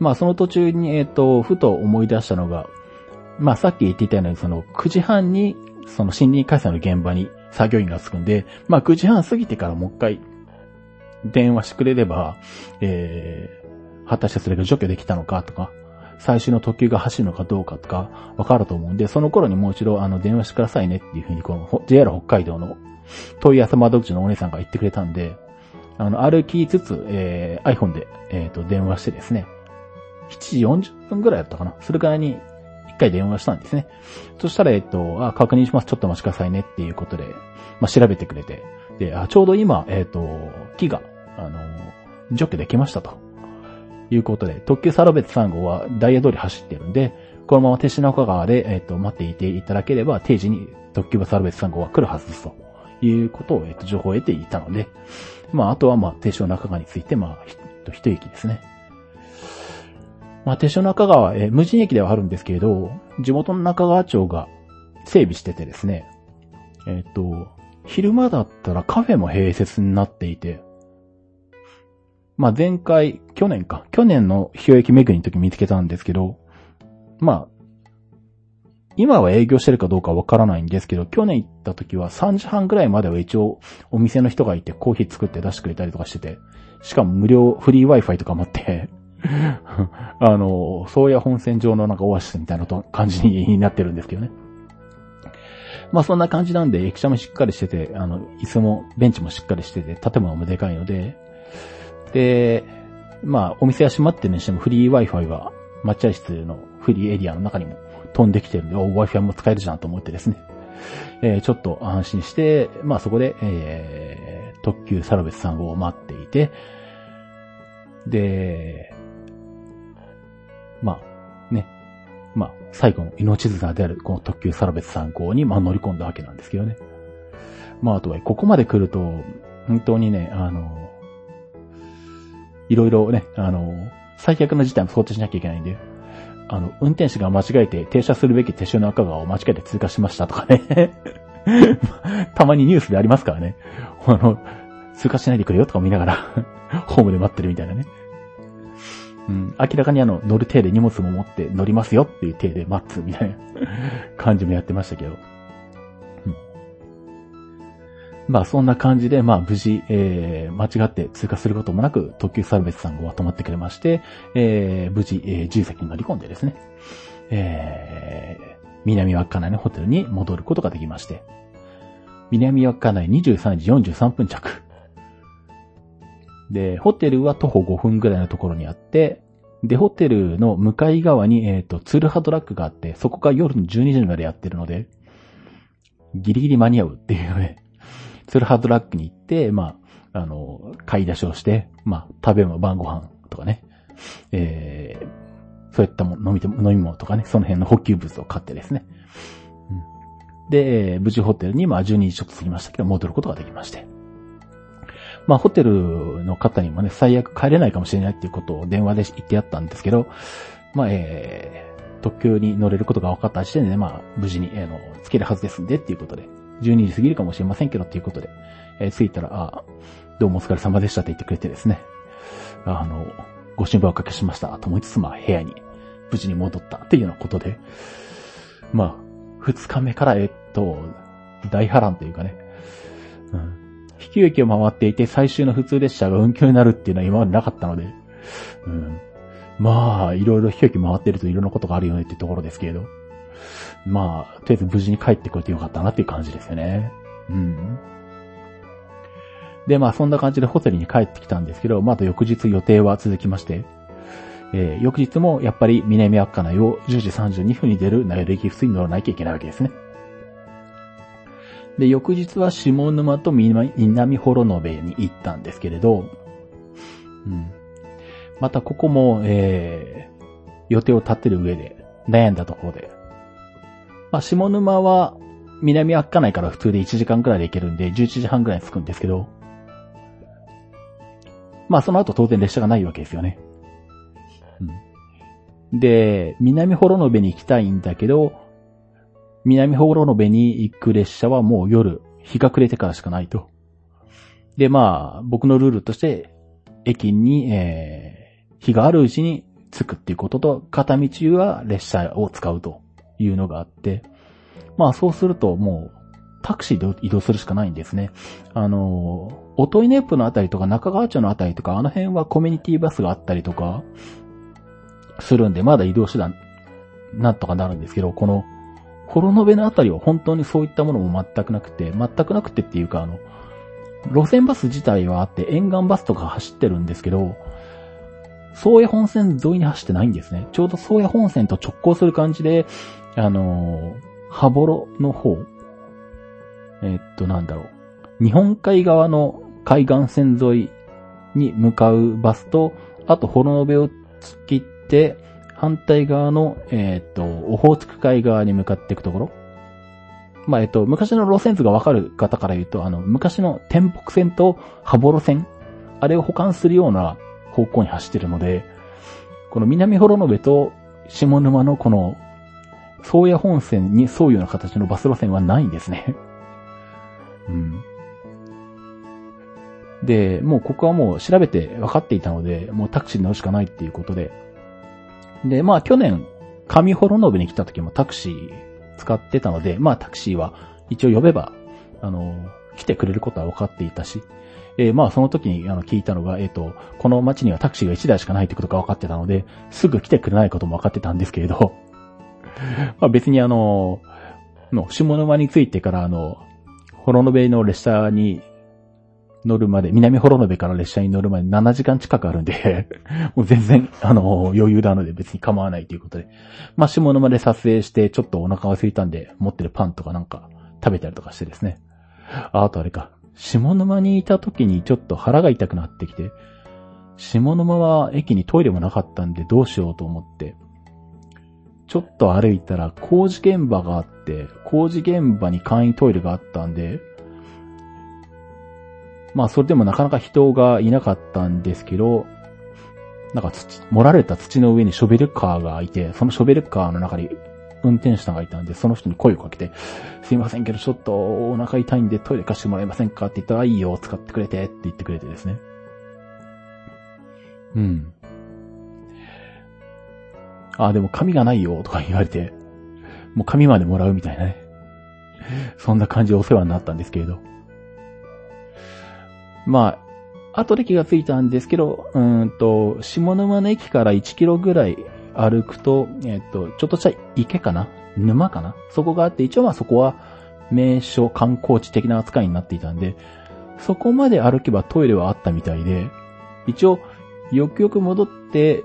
まあその途中に、えっ、ー、と、ふと思い出したのが、まあさっき言っていたように、その9時半に、その森林火災の現場に作業員が着くんで、まあ9時半過ぎてからもう一回電話してくれれば、えー、果たしてそれが除去できたのかとか、最終の特急が走るのかどうかとか、わかると思うんで、その頃にもう一度あの電話してくださいねっていうふうに、この JR 北海道の問い合わせ窓口のお姉さんが言ってくれたんで、あの、歩きつつ、えー、iPhone で、えっ、ー、と、電話してですね、7時40分ぐらいだったかな。それからに、回電話したんですね。そしたら、えっ、と、あ、確認します。ちょっとお待ちくださいねっていうことで、まあ、調べてくれて。で、あ、ちょうど今、えっ、と、木が、あの、除去できましたと。いうことで、特急サロベツ3号はダイヤ通り走ってるんで、このまま手品岡川で、えっ、と、待っていていただければ、定時に特急サロベツ3号は来るはずですと。いうことを、えっ、と、情報を得ていたので、まあ、あとは、まあ、手塩中川について、まあ、ひと、一息ですね。まあ、手塩中川、えー、無人駅ではあるんですけれど、地元の中川町が整備しててですね、えっ、と、昼間だったらカフェも併設になっていて、まあ前回、去年か、去年の日駅巡りの時見つけたんですけど、まあ、今は営業してるかどうかわからないんですけど、去年行った時は3時半ぐらいまでは一応お店の人がいてコーヒー作って出してくれたりとかしてて、しかも無料フリー Wi-Fi とかもあって あの、宗谷本線上のなんかオアシスみたいな感じになってるんですけどね。まあそんな感じなんで、駅舎もしっかりしてて、あの、椅子も、ベンチもしっかりしてて、建物もでかいので、で、まあお店は閉まってるにしてもフリー Wi-Fi は待合室のフリーエリアの中にも飛んできてるんで、お Wi-Fi も使えるじゃんと思ってですね。えー、ちょっと安心して、まあそこで、えー、特急サラベス3号を待っていて、で、まあ、ね、まあ、最後の命綱であるこの特急サラベス3号に、まあ乗り込んだわけなんですけどね。まああとは、ここまで来ると、本当にね、あの、いろいろね、あの、最悪の事態も想定しなきゃいけないんで、あの、運転手が間違えて停車するべき手塩の赤川を間違えて通過しましたとかね たまにニュースでありますからね。あの、通過しないでくれよとか見ながらホームで待ってるみたいなね。うん、明らかにあの、乗る体で荷物も持って乗りますよっていう体で待つみたいな 感じもやってましたけど。まあそんな感じで、まあ無事、えー、間違って通過することもなく、特急サルベスさん号は止まってくれまして、えー、無事、えー、自由席に乗り込んでですね、えー、南稚内のホテルに戻ることができまして、南稚内23時43分着。で、ホテルは徒歩5分ぐらいのところにあって、で、ホテルの向かい側に、えっ、ー、と、ツルハドラッグがあって、そこが夜の12時までやってるので、ギリギリ間に合うっていうね、ツルハドラッグに行って、まあ、あの、買い出しをして、まあ、食べ物、晩ご飯とかね、えー、そういったも飲み、飲み物とかね、その辺の補給物を買ってですね。うん、で、無事ホテルに、まあ、12時ちょっと過ぎましたけど、戻ることができまして。まあ、ホテルの方にもね、最悪帰れないかもしれないっていうことを電話で言ってやったんですけど、まあ、えー、特急に乗れることが分かった時点でね、まあ、無事に、えー、の、つけるはずですんでっていうことで、12時過ぎるかもしれませんけどっていうことで、えー、着いたら、あどうもお疲れ様でしたって言ってくれてですね、あの、ご心配おかけしましたと思いつつ、まあ、部屋に無事に戻ったっていうようなことで、まあ、二日目から、えっと、大波乱というかね、うん。引き駅を回っていて最終の普通列車が運休になるっていうのは今までなかったので、うん。まあ、いろいろ引き駅回ってるといろんなことがあるよねっていうところですけれど、まあ、とりあえず無事に帰ってくれてよかったなっていう感じですよね。うん。で、まあ、そんな感じでホテルに帰ってきたんですけど、まだ翌日予定は続きまして、えー、翌日もやっぱり南赤内を10時32分に出るナイル駅普通に乗らなきゃいけないわけですね。で、翌日は下沼と南幌延に行ったんですけれど、うん。またここも、えー、予定を立てる上で悩んだところで。まあ、下沼は南赤内から普通で1時間くらいで行けるんで、11時半くらいに着くんですけど、まあその後当然列車がないわけですよね。うん。で、南幌延に行きたいんだけど、南幌延に行く列車はもう夜、日が暮れてからしかないと。で、まあ、僕のルールとして、駅に、えー、日があるうちに着くっていうことと、片道は列車を使うというのがあって、まあそうするともう、タクシーで移動するしかないんですね。あの、オトイネップのあたりとか中川町のあたりとか、あの辺はコミュニティバスがあったりとか、するんで、まだ移動手段、なんとかなるんですけど、この、コロノベのあたりは本当にそういったものも全くなくて、全くなくてっていうか、あの、路線バス自体はあって、沿岸バスとか走ってるんですけど、宗谷本線沿いに走ってないんですね。ちょうど宗谷本線と直行する感じで、あのー、羽幌の方、えー、っと、なんだろう。日本海側の海岸線沿いに向かうバスと、あと、ホロノベを突きって、反対側の、えっ、と、オホーツク海側に向かっていくところ。まあ、えっ、と、昔の路線図がわかる方から言うと、あの、昔の天北線と羽幌線、あれを保管するような方向に走ってるので、この南幌延と下沼のこの、宗谷本線に沿うような形のバス路線はないんですね。うん。で、もうここはもう調べて分かっていたので、もうタクシーに乗るしかないっていうことで。で、まあ去年、上幌延に来た時もタクシー使ってたので、まあタクシーは一応呼べば、あの、来てくれることは分かっていたし、えー、まあその時にあの聞いたのが、えっ、ー、と、この街にはタクシーが1台しかないってことが分かってたので、すぐ来てくれないことも分かってたんですけれど、まあ別にあの、の、下沼に着いてからあの、幌延の列車に乗るまで、南幌延から列車に乗るまで7時間近くあるんで もう全然、あの、余裕なので別に構わないということで。まあ、下沼で撮影して、ちょっとお腹が空いたんで、持ってるパンとかなんか食べたりとかしてですね。あ、あとあれか。下沼にいた時にちょっと腹が痛くなってきて、下沼は駅にトイレもなかったんでどうしようと思って、ちょっと歩いたら工事現場があって、工事現場に簡易トイレがあったんで、まあそれでもなかなか人がいなかったんですけど、なんか土、盛られた土の上にショベルカーがいて、そのショベルカーの中に運転手さんがいたんで、その人に声をかけて、すいませんけどちょっとお腹痛いんでトイレ貸してもらえませんか？って言ったら、いいよ、使ってくれてって言ってくれてですね。うん。あ、でも紙がないよとか言われて、もう紙までもらうみたいなね。そんな感じでお世話になったんですけれど。まあ、後で気がついたんですけど、うんと、下沼の駅から1キロぐらい歩くと、えっと、ちょっとした池かな？沼かな？そこがあって、一応まあそこは名所観光地的な扱いになっていたんで、そこまで歩けばトイレはあったみたいで、一応、よくよく戻って、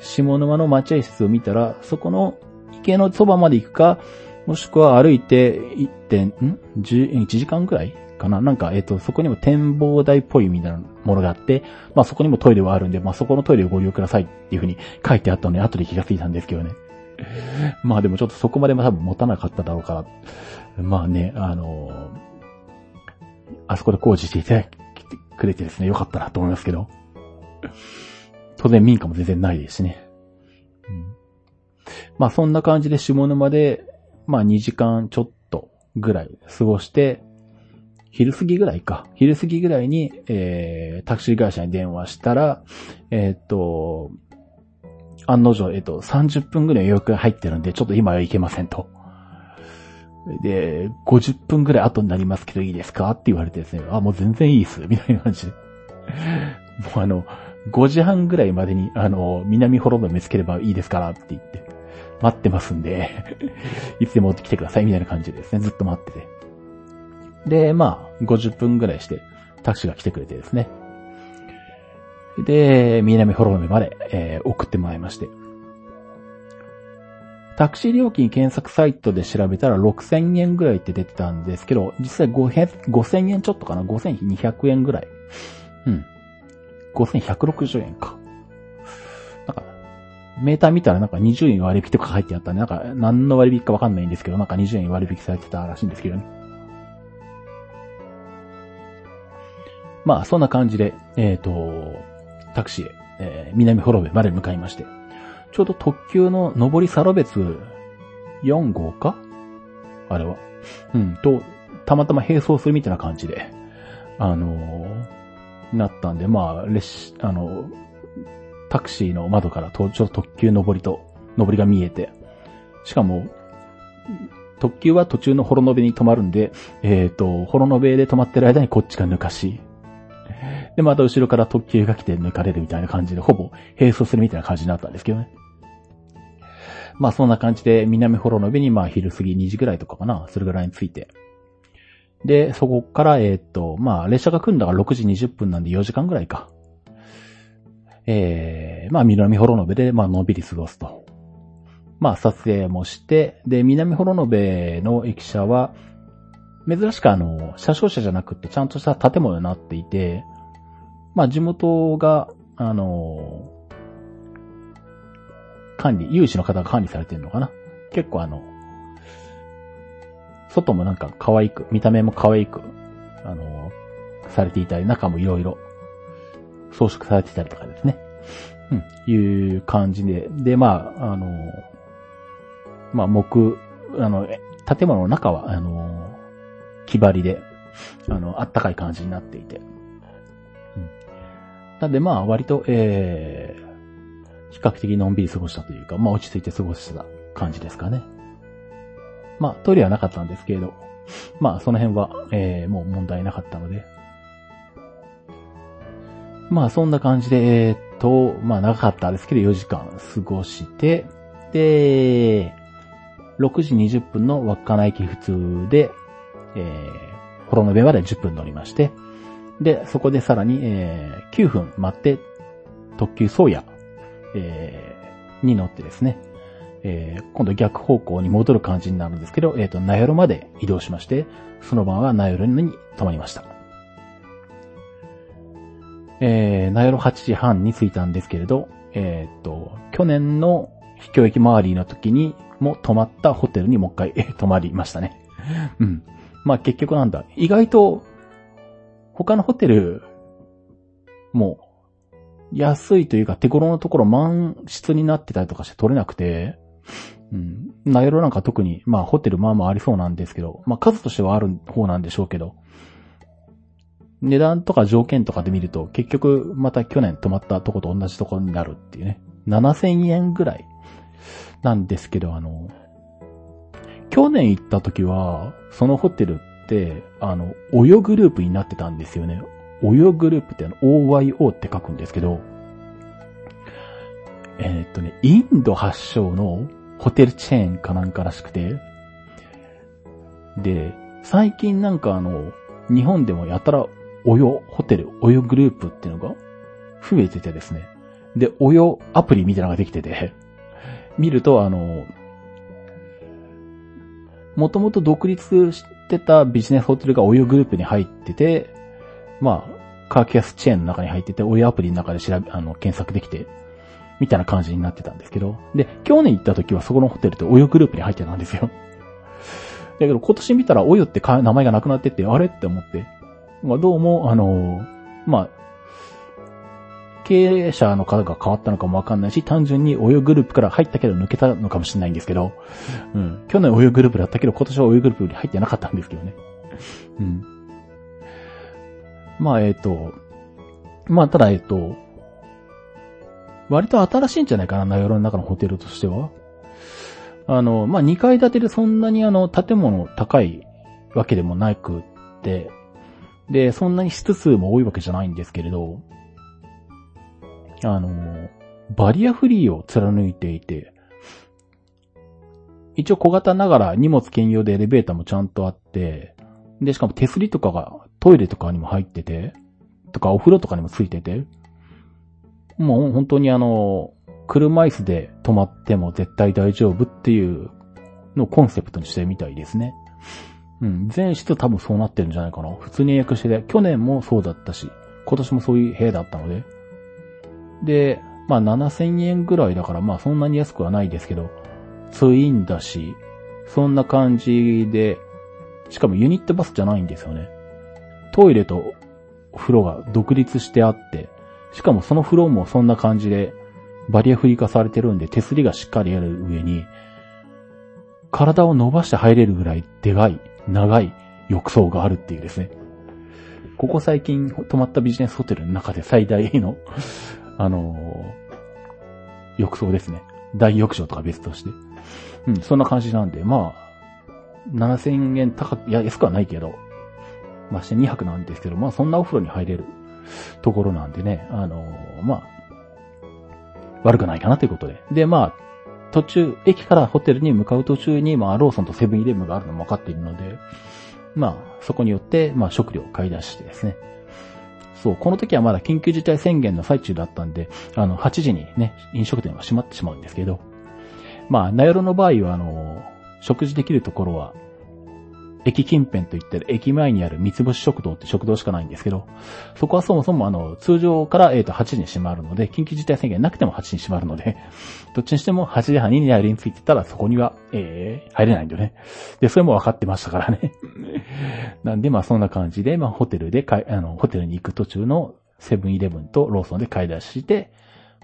下沼の待合室を見たら、そこの池のそばまで行くか、もしくは歩いて1点、ん ?1 時間くらいかななんか、えっ、ー、と、そこにも展望台っぽいみたいなものがあって、まあそこにもトイレはあるんで、まあそこのトイレをご利用くださいっていうふうに書いてあったので、後で気がついたんですけどね。まあでもちょっとそこまで多分持たなかっただろうから、まあね、あのー、あそこで工事していただくれてですね、よかったなと思いますけど。当然民家も全然ないですしね。うん、まあそんな感じで下沼で、まあ2時間ちょっとぐらい過ごして、昼過ぎぐらいか。昼過ぎぐらいに、えー、タクシー会社に電話したら、えー、っと、案の定、えっと、30分ぐらい予約入ってるんで、ちょっと今は行けませんと。で、50分ぐらい後になりますけどいいですかって言われてですね、あ、もう全然いいっす、みたいな感じで。もうあの、5時半ぐらいまでに、あの、南ホロド見つければいいですからって言って、待ってますんで いつでも来てくださいみたいな感じでですね、ずっと待ってて。で、まあ、50分ぐらいして、タクシーが来てくれてですね。で、南ホロドまで、えー、送ってもらいまして。タクシー料金検索サイトで調べたら6000円ぐらいって出てたんですけど、実際5000円ちょっとかな ?5200 円ぐらい。うん。5160円か。なんか、メーター見たらなんか20円割引とか書いてあったんで、なんか何の割引かわかんないんですけど、なんか20円割引されてたらしいんですけどね。まあ、そんな感じで、えっ、ー、と、タクシーへ、えー、南幌部まで向かいまして。ちょうど特急の上りサロ別4号か？あれは？うん、と、たまたま並走するみたいな感じで、あのー、なったんで、まあ、列車あの、タクシーの窓からとちょっと特急上りと、上りが見えて、しかも、特急は途中のホロノベに止まるんで、えっ、ー、と、ホロノベで止まってる間にこっちが抜かし、で、また後ろから特急が来て抜かれるみたいな感じで、ほぼ並走するみたいな感じになったんですけどね。まあそんな感じで南幌の上にまあ昼過ぎ2時ぐらいとかかな、それぐらいに着いて。で、そこから、えー、っと、まあ列車が来るのが6時20分なんで4時間ぐらいか。えー、まあ南幌の上でまあのんびり過ごすと。まあ撮影もして、で、南幌の上の駅舎は、珍しくあの、車掌車じゃなくてちゃんとした建物になっていて、まあ地元が、あの、管理、有志の方が管理されてるのかな。結構あの、外もなんか可愛く、見た目も可愛く、あの、されていたり、中もいろいろ装飾されてたりとかですね。うん、いう感じで。で、まあ、あの、まあ、木、あの、建物の中は、あの、木張りで、あの、あったかい感じになっていて。なんで、まあ、割と、え比較的のんびり過ごしたというか、まあ落ち着いて過ごした感じですかね。まあトイレはなかったんですけれど、まあその辺は、えー、もう問題なかったので。まあそんな感じで、えー、っと、まあ長かったですけど4時間過ごして、で、6時20分の稚内駅普通で、えー、ホロノベまで10分乗りまして、で、そこでさらに、えー、9分待って、特急宗谷えー、に乗ってですね、えー、今度逆方向に戻る感じになるんですけど、えっ、ー、と、ナヨロまで移動しまして、その晩はナヨロに泊まりました。えー、ナヨロ8時半に着いたんですけれど、えっ、ー、と、去年の秘境駅周りの時にも泊まったホテルにもう一回、泊まりましたね。うん。まあ結局なんだ、意外と、他のホテルも安いというか手頃のところ満室になってたりとかして取れなくて、うん。ナイロなんか特に、まあホテルまあまあありそうなんですけど、まあ数としてはある方なんでしょうけど、値段とか条件とかで見ると、結局また去年泊まったとこと同じところになるっていうね。7000円ぐらいなんですけど、あの、去年行った時は、そのホテルって、あの、およグループになってたんですよね。オヨグループってあの OYO って書くんですけど、えー、っとね、インド発祥のホテルチェーンかなんからしくて、で、最近なんかあの、日本でもやたらおよホテル、およグループっていうのが増えててですね。で、およアプリみたいなのができてて、見るとあの、もともと独立してたビジネスホテルがおよグループに入ってて、まあ、カーキャスチェーンの中に入ってて、親アプリの中で調べ、あの、検索できて、みたいな感じになってたんですけど、で、去年行った時はそこのホテルってオヨグループに入ってたんですよ。だけど今年見たらオヨって名前がなくなってて、あれって思って、まあ、どうも、あの、まあ、経営者の方が変わったのかもわかんないし、単純にお湯グループから入ったけど抜けたのかもしれないんですけど、うん。去年お湯グループだったけど、今年はお湯グループに入ってなかったんですけどね。うん。まあ、えっ、ー、と、まあ、ただ、えっ、ー、と、割と新しいんじゃないかな、名寄の中のホテルとしては。あの、まあ、2階建てでそんなにあの、建物高いわけでもなくって、で、そんなに室数も多いわけじゃないんですけれど、あの、バリアフリーを貫いていて、一応小型ながら荷物兼用でエレベーターもちゃんとあって、で、しかも手すりとかがトイレとかにも入ってて、とかお風呂とかにもついてて、もう本当にあの、車椅子で止まっても絶対大丈夫っていうのをコンセプトにしてみたいですね。うん、全室多分そうなってるんじゃないかな。普通に予約してて、去年もそうだったし、今年もそういう部屋だったので、で、まあ7000円ぐらいだからまあそんなに安くはないですけど、ツインだし、そんな感じで、しかもユニットバスじゃないんですよね。トイレと風呂が独立してあって、しかもその風呂もそんな感じで、バリアフリー化されてるんで手すりがしっかりある上に、体を伸ばして入れるぐらいでかい、長い浴槽があるっていうですね。ここ最近泊まったビジネスホテルの中で最大のあのー、浴槽ですね。大浴場とか別として。うん、そんな感じなんで、まあ、7000円高く、いや、安くはないけど、まして2泊なんですけど、まあそんなお風呂に入れるところなんでね、あのー、まあ、悪くないかなということで。で、まあ、途中、駅からホテルに向かう途中に、まあ、ローソンとセブンイレブンがあるのも分かっているので、まあ、そこによって、まあ、食料を買い出してですね、そう、この時はまだ緊急事態宣言の最中だったんで、あの、8時にね、飲食店は閉まってしまうんですけど、まあ、ナヨロの場合は、あの、食事できるところは、駅近辺といったら駅前にある三つ星食堂って食堂しかないんですけど、そこはそもそもあの、通常から、えっ、と、8時に閉まるので、緊急事態宣言なくても8時に閉まるので、どっちにしても8時半にナヨロについてたらそこには、えー、入れないんだよね。で、それも分かってましたからね。なんで、まあそんな感じで、まあホテルでかい、あの、ホテルに行く途中のセブンイレブンとローソンで買い出しして、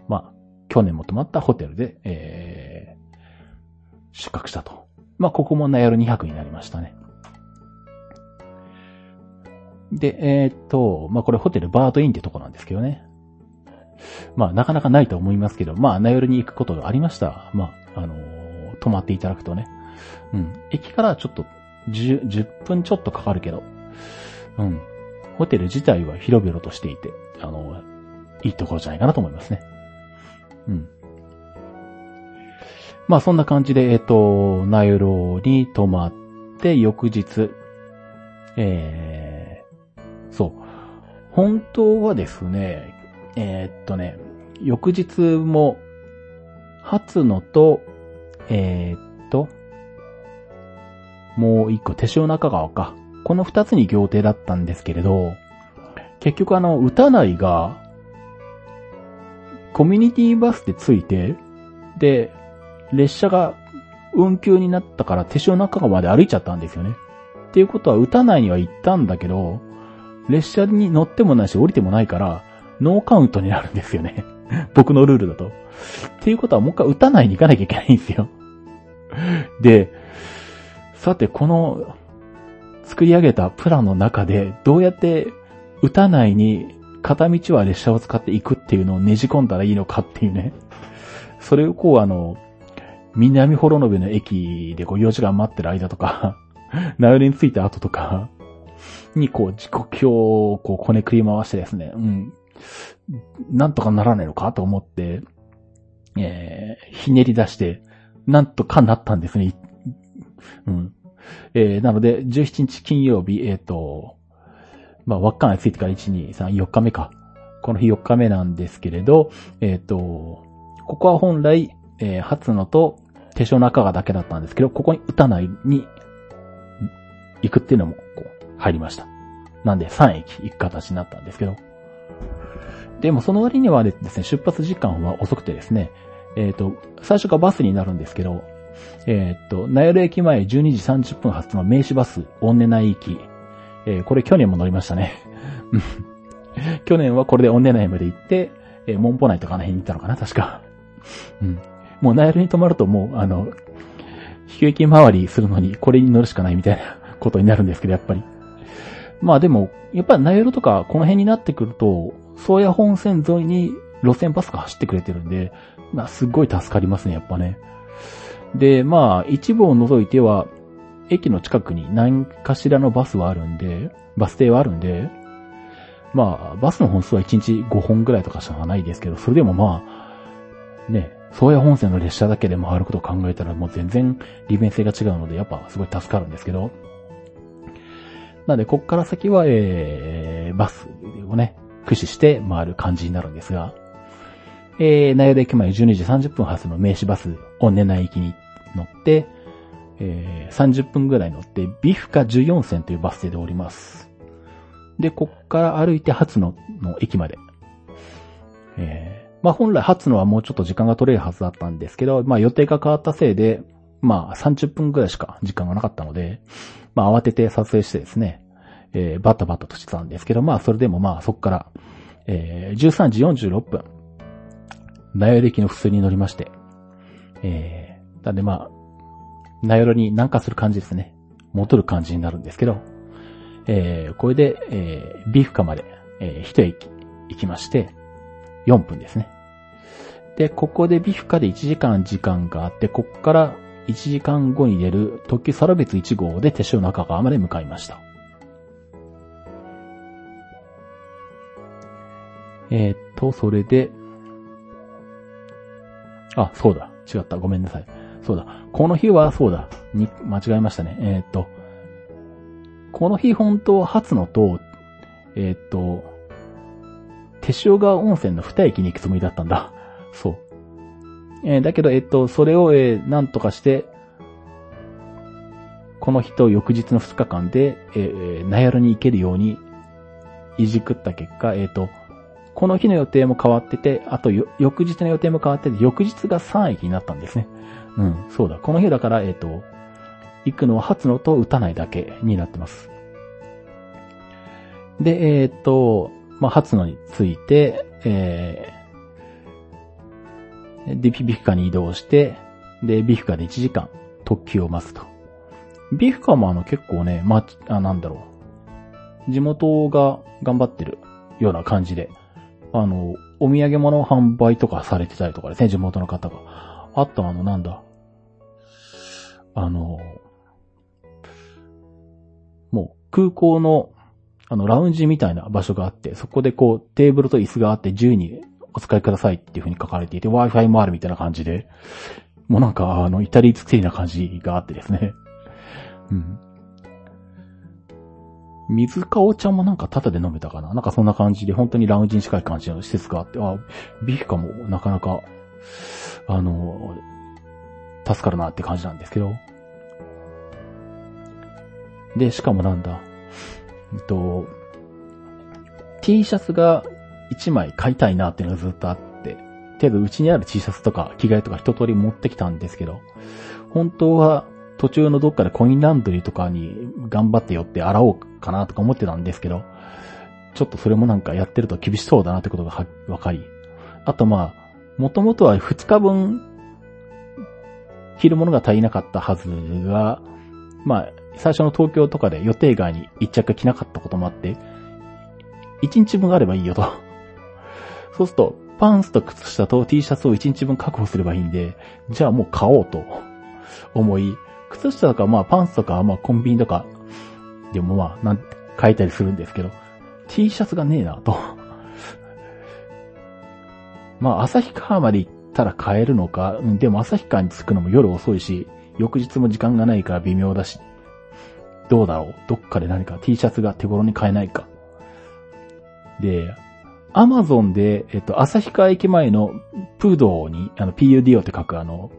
まあ、去年も泊まったホテルで、えー、出荷したと。まあ、ここもナヤル200になりましたね。で、えー、っと、まあ、これホテルバードインってとこなんですけどね。まあ、なかなかないと思いますけど、まあ、ナヨルに行くことがありました。まあ、あのー、泊まっていただくとね。うん。駅からちょっと10、10分ちょっとかかるけど、うん。ホテル自体は広々としていて、あの、いいところじゃないかなと思いますね。うん。まあそんな感じで、えっ、と、ナイロに泊まって、翌日、えー、本当はですね、えー、っとね、翌日も、初野と、えー、っと、もう一個、手塩中川か。この二つに行程だったんですけれど、結局あの、歌内が、コミュニティバスで着いて、で、列車が運休になったから手塩中川まで歩いちゃったんですよね。っていうことは、歌内には行ったんだけど、列車に乗ってもないし降りてもないから、ノーカウントになるんですよね。僕のルールだと。っていうことはもう一回歌内に行かなきゃいけないんですよ。で、さて、この作り上げたプランの中で、どうやって歌内に片道は列車を使って行くっていうのをねじ込んだらいいのかっていうね。それをこうあの、南幌延の駅でこう4時間待ってる間とか、ナヨリに着いた後とか、にこう時刻表をこうこねくり回してですね、うん。なんとかならないのかと思って、えー、ひねり出して、なんとかなったんですね。うん。えー、なので、17日金曜日、えっ、ー、と、まあ、稚内ついてから1、2、3、4日目か。この日4日目なんですけれど、えっ、ー、と、ここは本来、えー、初野と手塩中川だけだったんですけど、ここに歌内に行くっていうのも、こう、入りました。なんで3駅行く形になったんですけど。でもその割にはですね、出発時間は遅くてですね、えっ、ー、と、最初がバスになるんですけど、えー、っと、ナヨル駅前12時30分発の名刺バス、オンネナイ行き。えー、これ去年も乗りましたね。去年はこれでオンネ内まで行って、えー、モンポ内とかあの辺に行ったのかな、確か。うん。もうナイルに泊まるともう、あの、飛行機回りするのにこれに乗るしかないみたいなことになるんですけど、やっぱり。まあでも、やっぱりナイルとかこの辺になってくると、宗谷本線沿いに路線バスが走ってくれてるんで、まあすっごい助かりますね、やっぱね。で、まあ一部を除いては、駅の近くに何かしらのバスはあるんで、バス停はあるんで、まあ、バスの本数は1日5本ぐらいとかしかないですけど、それでもまあ、ね、宗谷本線の列車だけで回ることを考えたらもう全然利便性が違うので、やっぱすごい助かるんですけど。なので、こっから先は、えー、バスをね、駆使して回る感じになるんですが、えー、名古駅前12時30分発の名刺バスを根内行きに乗って、えー、30分ぐらい乗って、ビフカ14線というバス停で降ります。で、こっから歩いて初野の駅まで。えー、まあ本来初野はもうちょっと時間が取れるはずだったんですけど、まあ予定が変わったせいで、まあ30分ぐらいしか時間がなかったので、まあ慌てて撮影してですね、えー、バタバタとしてたんですけど、まあそれでもまあそっから、えー、13時46分、名寄駅の普通に乗りまして、えー、なんでまあ、名寄に南下する感じですね。戻る感じになるんですけど、えー、これで、えー、ビフカまで、えー、一駅行きまして、4分ですね。で、ここでビフカで1時間時間があって、ここから1時間後に出る特急サラベツ1号で手塩中川まで向かいました。えー、っと、それで、あ、そうだ。違った。ごめんなさい。そうだ。この日は、そうだ。に、間違えましたね。えー、っと、この日本当初のと、えー、っと、手塩川温泉の二駅に行くつもりだったんだ。そう。えー、だけど、えっと、それを、えー、なんとかして、この日と翌日の二日間で、えー、ナヤルに行けるように、いじくった結果、えっ、と、この日の予定も変わってて、あと翌日の予定も変わってて、翌日が3駅になったんですね。うん、そうだ。この日だから、えっ、と、行くのは初のと打たないだけになってます。で、えっ、ー、と、まあ、初のについて、えー、で、ビフカに移動して、で、ビフカで1時間特急を待つと。ビフカもあの結構ね、ま、あ、なんだろう。地元が頑張ってるような感じで、あの、お土産物販売とかされてたりとかですね、地元の方が。あとあの、なんだ。あの、もう空港の、あの、ラウンジみたいな場所があって、そこでこう、テーブルと椅子があって自由にお使いくださいっていう風に書かれていて、Wi-Fi もあるみたいな感じで、もうなんか、あの、イタリー作りな感じがあってですね。うん。水かお茶もなんかタダで飲めたかななんかそんな感じで、本当にラウンジに近い感じの施設があって、あ、ビフカもなかなか、あの、助かるなって感じなんですけど。で、しかもなんだ、えっと、T シャツが1枚買いたいなっていうのがずっとあって、けどうちにある T シャツとか着替えとか一通り持ってきたんですけど、本当は途中のどっかでコインランドリーとかに頑張って寄って洗おうかなとか思ってたんですけど、ちょっとそれもなんかやってると厳しそうだなってことがわかり。あとまあ、もともとは2日分着るものが足りなかったはずが、まあ、最初の東京とかで予定外に一着着なかったこともあって、一日分あればいいよと。そうすると、パンツと靴下と T シャツを一日分確保すればいいんで、じゃあもう買おうと思い、靴下とかまあパンツとかまあコンビニとかでもまあなんて買えたりするんですけど、T シャツがねえなと。まあ旭川まで行ったら買えるのか、でも旭川に着くのも夜遅いし、翌日も時間がないから微妙だし、どうだろう？どっかで何か T シャツが手頃に買えないか。で、アマゾンで、えっと、旭川駅前のプードに、あの、PUDO って書くあの、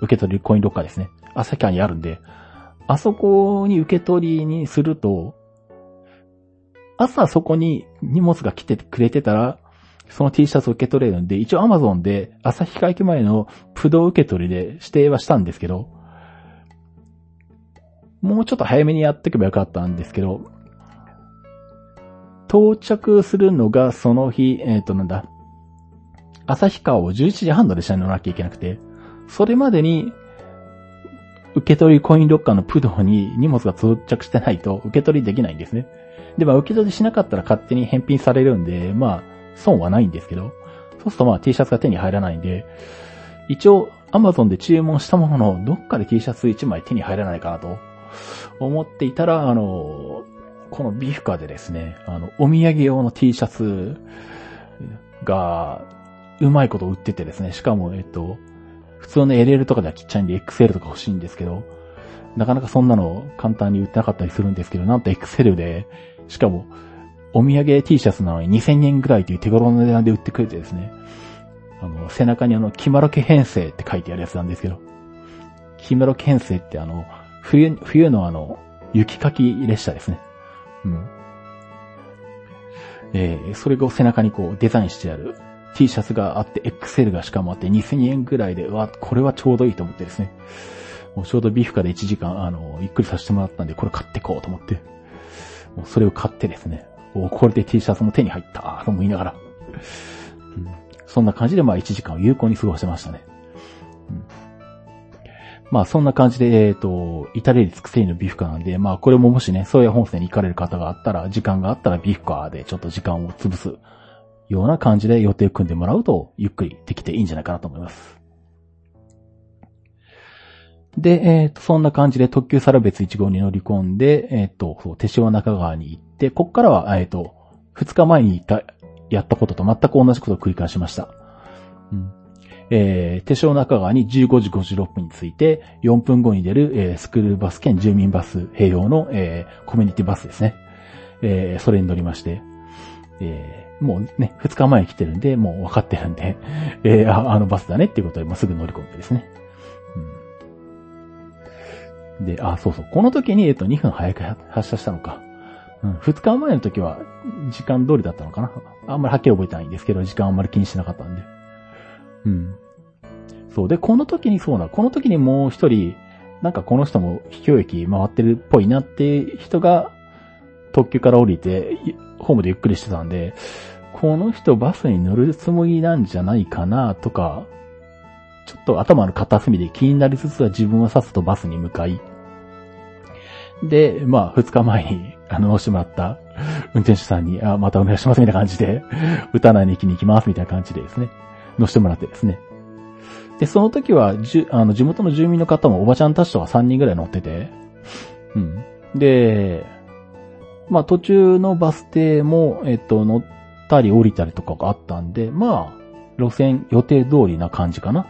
受け取りコインロッカーですね。旭川にあるんで、あそこに受け取りにすると、朝そこに荷物が来てくれてたら、その T シャツを受け取れるんで、一応 Amazon で旭川駅前のプド受け取りで指定はしたんですけど、もうちょっと早めにやっておけばよかったんですけど、到着するのがその日、えっ、と、なんだ。旭川を11時半の列車に乗らなきゃいけなくて、それまでに、受け取りコインロッカーのプドに荷物が到着してないと受け取りできないんですね。で、まあ受け取りしなかったら勝手に返品されるんで、まあ、損はないんですけど、そうするとまあ T シャツが手に入らないんで、一応 Amazon で注文したものの、どっかで T シャツ1枚手に入らないかなと思っていたら、あの、このビーフカーでですね、あの、お土産用の T シャツが、うまいこと売っててですね、しかも、えっと、普通の LL とかではちっちゃいんで XL とか欲しいんですけど、なかなかそんなの簡単に売ってなかったりするんですけど、なんと XL で、しかも、お土産 T シャツなのに2000円ぐらいという手頃な値段で売ってくれてですね、あの、背中にあの、キマロケ編成って書いてあるやつなんですけど、キマロケ編成ってあの、冬、冬のあの、雪かき列車ですね。うん。えー、それを背中にこうデザインしてある T シャツがあって、XL がしかもあって2000円ぐらいで、わ、これはちょうどいいと思ってですね。もうちょうどビーフカで1時間、あの、ゆっくりさせてもらったんで、これ買ってこうと思って。もうそれを買ってですね。おこれで T シャツも手に入ったと思いながら。うん、そんな感じで、まあ1時間を有効に過ごしてましたね。まあそんな感じで、えっ、ー、と、至れり尽くせりのビフカなんで、まあこれももしね、そういう本線に行かれる方があったら、時間があったらビフカでちょっと時間を潰すような感じで予定組んでもらうと、ゆっくりできていいんじゃないかなと思います。で、えっ、ー、と、そんな感じで特急サラベツ1号に乗り込んで、えっ、ー、と、そう、手塩中川に行って、こっからは、えっ、と、2日前に行った、やったことと全く同じことを繰り返しました。うん。えー、手塩中川に15時56分に着いて、4分後に出る、えー、スクールバス兼住民バス併用の、えー、コミュニティバスですね。えー、それに乗りまして、えー、もうね、2日前に来てるんで、もう分かってるんで、えー、ああのバスだねっていうことで、もうすぐ乗り込んでですね。で、あ、そうそう。この時に、えっと、2分早く発車したのか。うん、2日前の時は、時間通りだったのかな。あんまりはっきり覚えてないんですけど、時間あんまり気にしてなかったんで。うん。そう。で、この時にそうな、この時にもう一人、なんかこの人も秘境駅回ってるっぽいなって人が、特急から降りて、ホームでゆっくりしてたんで、この人バスに乗るつもりなんじゃないかなとか、ちょっと頭の片隅で気になりつつは自分はさっさとバスに向かい、で、まあ、二日前に、あの、してもらった運転手さんに、あ、またお願いしますみたいな感じで、歌内に行きに行きますみたいな感じでですね。乗せてもらってですね。で、その時は、じゅ、あの、地元の住民の方もおばちゃんたちとか3人ぐらい乗ってて、うん。で、まあ途中のバス停も、えっと、乗ったり降りたりとかがあったんで、まあ、路線予定通りな感じかな。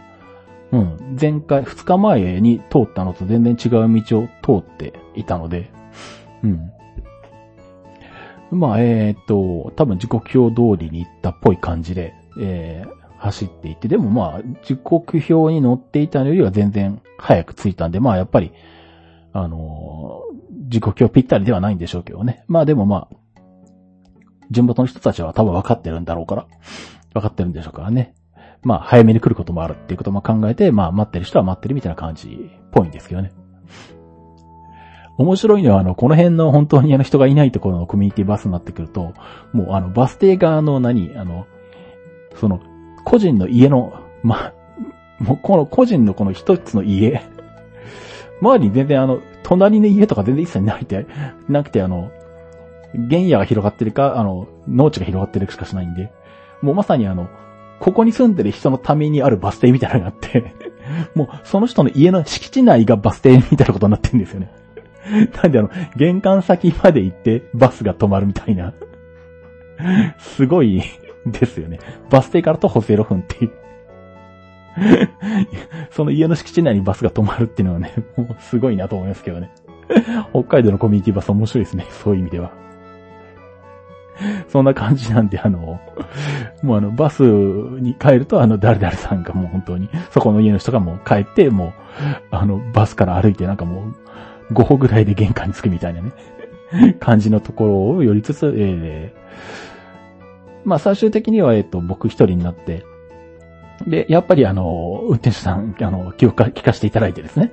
うん。前回、2日前に通ったのと全然違う道を通っていたので、うん。まあ、えー、っと、多分時刻表通りに行ったっぽい感じで、えー、走っていって、でもまあ、時刻表に乗っていたのよりは全然早く着いたんで、まあやっぱり、あのー、時刻表ぴったりではないんでしょうけどね。まあでもまあ、地元の人たちは多分分かってるんだろうから、分かってるんでしょうからね。まあ、早めに来ることもあるっていうことも考えて、まあ、待ってる人は待ってるみたいな感じっぽいんですけどね。面白いのは、あの、この辺の本当にあの人がいないところのコミュニティバスになってくると、もうあの、バス停側の何、あの、その、個人の家の、ま、もうこの個人のこの一つの家、周りに全然あの、隣の家とか全然一切ないって、なくてあの、原野が広がってるか、あの、農地が広がってるしかしないんで、もうまさにあの、ここに住んでる人のためにあるバス停みたいなのがあって。もうその人の家の敷地内がバス停みたいなことになってるんですよね。なんであの、玄関先まで行ってバスが止まるみたいな。すごい ですよね。バス停から徒歩0分っていう その家の敷地内にバスが止まるっていうのはね、も うすごいなと思いますけどね。北海道のコミュニティバス面白いですね。そういう意味では。そんな感じなんで、あの、もうあの、バスに帰ると、あの、誰々さんがもう本当に、そこの家の人がもう帰って、もう、あの、バスから歩いてなんかもう、5歩ぐらいで玄関に着くみたいなね、感じのところを寄りつつ、えまあ最終的には、えっと、僕一人になって、で、やっぱりあの、運転手さん、あの、記憶聞かせていただいてですね、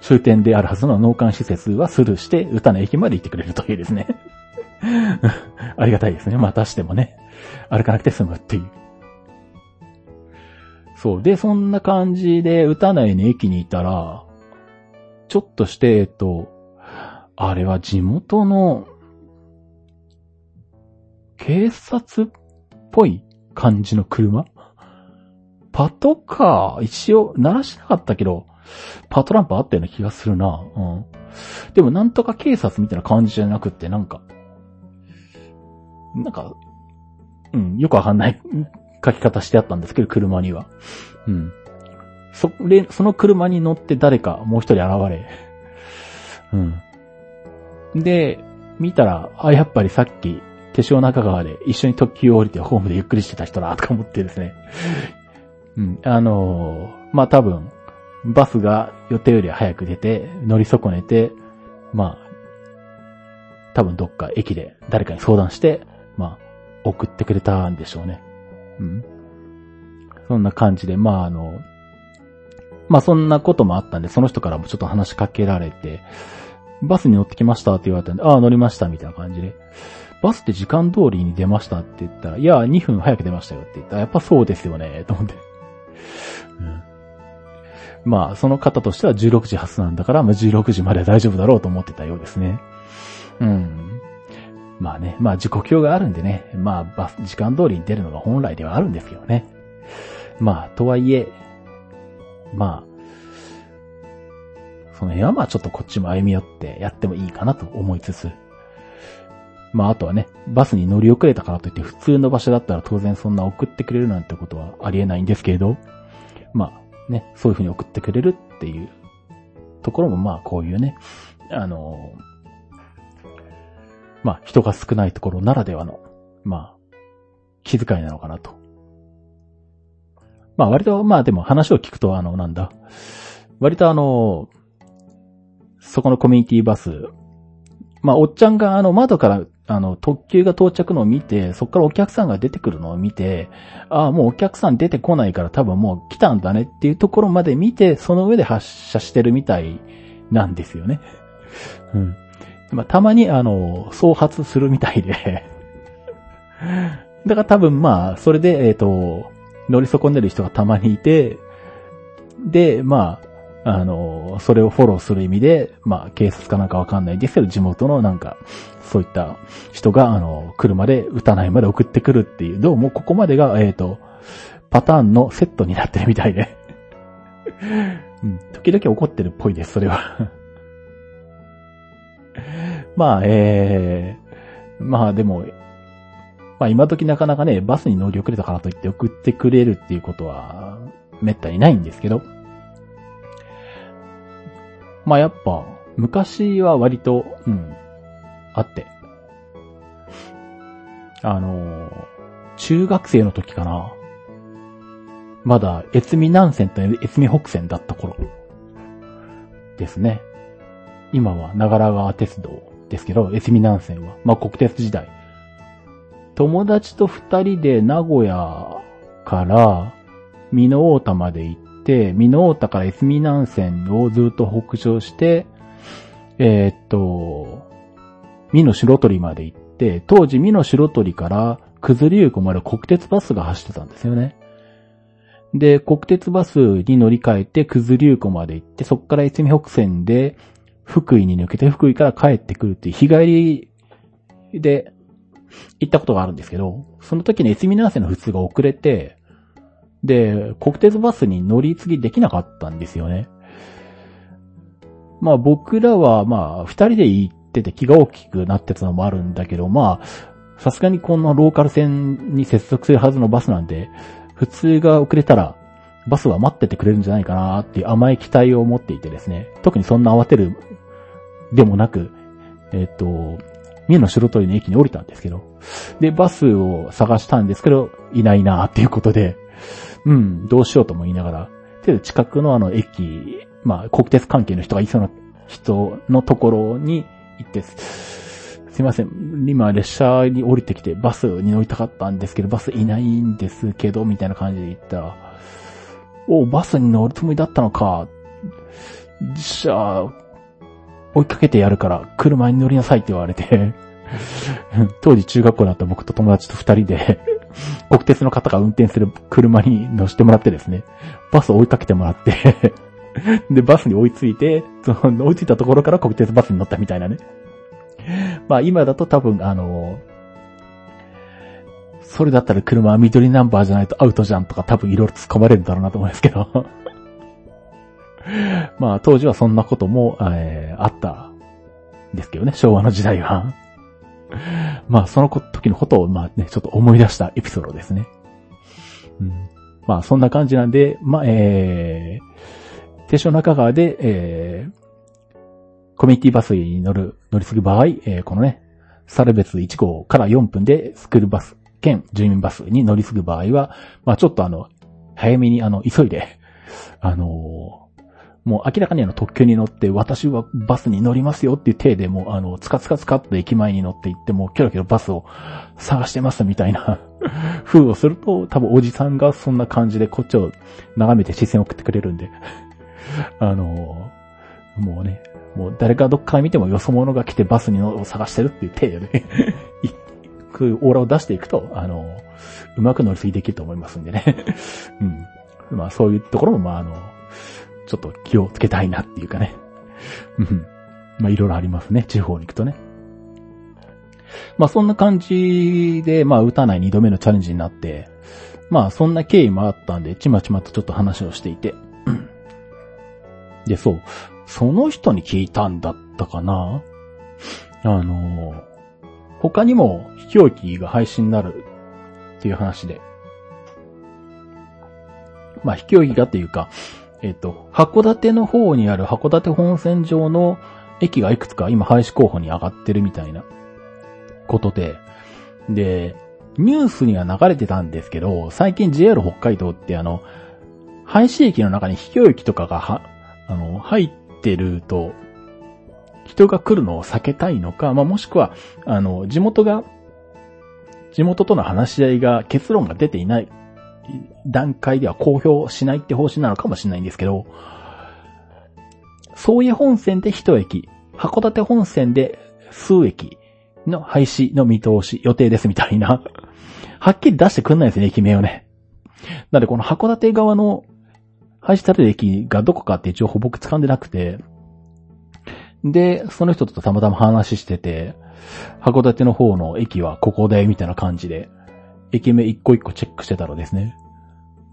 終点であるはずの農館施設はスルーして、歌の駅まで行ってくれるというですね。ありがたいですね。またしてもね。歩かなくて済むっていう。そう。で、そんな感じで、打たないに駅にいたら、ちょっとして、えっと、あれは地元の、警察っぽい感じの車？パトカー、一応、鳴らしなかったけど、パトランプあったような気がするな。うん。でも、なんとか警察みたいな感じじゃなくって、なんか、なんか、うん、よくわかんない 書き方してあったんですけど、車には。うん。そ、れ、その車に乗って誰かもう一人現れ。うん。で、見たら、あ、やっぱりさっき、手塩中川で一緒に特急を降りてホームでゆっくりしてた人だ、とか思ってですね。うん。あのー、まあ、多分、バスが予定より早く出て、乗り損ねて、まあ、多分どっか駅で誰かに相談して、まあ、送ってくれたんでしょうね。うん。そんな感じで、まああの、まあそんなこともあったんで、その人からもちょっと話しかけられて、バスに乗ってきましたって言われたんで、ああ、乗りましたみたいな感じで、バスって時間通りに出ましたって言ったら、いや、2分早く出ましたよって言ったら、やっぱそうですよね、と思って。うん、まあ、その方としては16時発なんだから、まあ16時までは大丈夫だろうと思ってたようですね。うん。まあね、まあ時刻表があるんでね、まあバス、時間通りに出るのが本来ではあるんですよね。まあ、とはいえ、まあ、その辺はまあちょっとこっちも歩み寄ってやってもいいかなと思いつつ、まああとはね、バスに乗り遅れたからといって普通の場所だったら当然そんな送ってくれるなんてことはありえないんですけれど、まあね、そういうふうに送ってくれるっていうところもまあこういうね、あの、まあ人が少ないところならではの、まあ、気遣いなのかなと。まあ割と、まあでも話を聞くとあの、なんだ、割とあの、そこのコミュニティバス、まあおっちゃんがあの窓からあの、特急が到着のを見て、そこからお客さんが出てくるのを見て、ああ、もうお客さん出てこないから多分もう来たんだねっていうところまで見て、その上で発射してるみたいなんですよね。うん。まあ、たまにあの、創発するみたいで だから多分まあ、それで、えっ、ー、と、乗り損ねる人がたまにいて、で、まあ、あの、それをフォローする意味で、まあ、警察かなんかわかんないですけど、地元のなんか、そういった人が、あの、車で撃たないまで送ってくるっていう、どうもここまでが、えっ、ー、と、パターンのセットになってるみたいで。うん、時々怒ってるっぽいです、それは。まあ、ええー、まあでも、まあ今時なかなかね、バスに乗り遅れたからといって送ってくれるっていうことは、めったにないんですけど、まあやっぱ、昔は割と、うん、あって。あの中学生の時かな。まだ、越美南線と越美北線だった頃。ですね。今は長良川鉄道ですけど、越美南線は。まあ、国鉄時代。友達と二人で名古屋から美濃太田まで行って、美濃太田から越美南線をずっと北上して、えー、っと、美濃白鳥まで行って、当時美濃白鳥から九頭竜湖まで国鉄バスが走ってたんですよね。で、国鉄バスに乗り換えて九頭竜湖まで行って、そこから越美北線で福井に抜けて福井から帰ってくるっていう日帰りで行ったことがあるんですけど、その時に越美南線の普通が遅れて、で、国鉄バスに乗り継ぎできなかったんですよね。まあ僕らはまあ二人で行ってて気が大きくなってたのもあるんだけど、まあ、さすがにこのローカル線に接続するはずのバスなんで、普通が遅れたらバスは待っててくれるんじゃないかなっていう甘い期待を持っていてですね、特にそんな慌てるでもなく、えっ、と、三重の白鳥の駅に降りたんですけど、で、バスを探したんですけど、いないなっていうことで、うん、どうしようとも言いながら、で、近くのあの駅、まあ、国鉄関係の人がいそうな人のところに行って、すいません、今列車に降りてきてバスに乗りたかったんですけど、バスいないんですけど、みたいな感じで言ったら、おバスに乗るつもりだったのか。じゃあ、追いかけてやるから、車に乗りなさいって言われて。当時中学校だった僕と友達と二人で、国鉄の方が運転する車に乗せてもらってですね、バスを追いかけてもらって で、バスに追いついて、その、追いついたところから国鉄バスに乗ったみたいなね。まあ今だと多分、あの、それだったら車は緑ナンバーじゃないとアウトじゃんとか多分いろいろ突っ込まれるんだろうなと思うんですけど まあ当時はそんなことも、えー、あったんですけどね、昭和の時代は まあその時のことをまあね、ちょっと思い出したエピソードですね。うん、まあそんな感じなんで、まあえー、手所中川で、えー、コミュニティバスに乗る、乗り継ぐ場合、えー、このね、猿別1号から4分でスクールバス兼住民バスに乗り継ぐ場合は、まあちょっとあの、早めにあの、急いで、あのー、もう明らかにあの特急に乗って、私はバスに乗りますよっていう体でもうあの、つかつかつかって駅前に乗って行って、もうキョロキョロバスを探してますみたいな 風をすると、多分おじさんがそんな感じでこっちを眺めて視線を送ってくれるんで あの、もうね、もう誰かどっから見てもよそ者が来てバスにを探してるっていう体でね くオーラを出していくと、あの、うまく乗り継ぎできると思いますんでね。うん。まあそういうところも、まああの、ちょっと気をつけたいなっていうかね。うん。まあいろいろありますね。地方に行くとね。まあそんな感じで、まあ打たない二度目のチャレンジになって、まあそんな経緯もあったんで、ちまちまとちょっと話をしていて。で、そう。その人に聞いたんだったかなあの、他にも秘境駅が配信になるっていう話で。まあ、秘境駅がっていうか、えっ、と、函館の方にある函館本線上の駅がいくつか今廃止候補に上がってるみたいなことで、で、ニュースには流れてたんですけど、最近 JR 北海道ってあの、廃止駅の中に秘境駅とかがは、あの、入ってると、人が来るのを避けたいのか、まあ、もしくは、あの、地元が、地元との話し合いが結論が出ていない段階では公表しないって方針なのかもしれないんですけど、そういう本線で一駅、函館本線で数駅の廃止の見通し、予定ですみたいな、はっきり出してくんないですね、駅名をね。なのでこの函館側の廃止される駅がどこかっていう情報僕掴んでなくて、で、その人とたまたま話してて、函館の方の駅はここで、みたいな感じで、駅名一個一個チェックしてたらですね、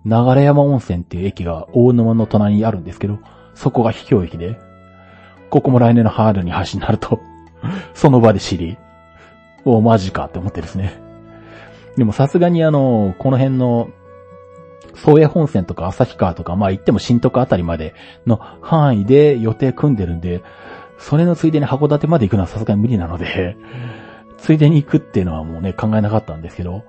流山温泉っていう駅が大沼の隣にあるんですけど、そこが秘境駅で、ここも来年の春に橋になると その場で知り、おマジかって思ってですね。でもさすがにあの、この辺の、宗谷本線とか旭川とか、まあ行っても新徳あたりまでの範囲で予定組んでるんで、それのついでに函館まで行くのはさすがに無理なので、ついでに行くっていうのはもうね、考えなかったんですけど、も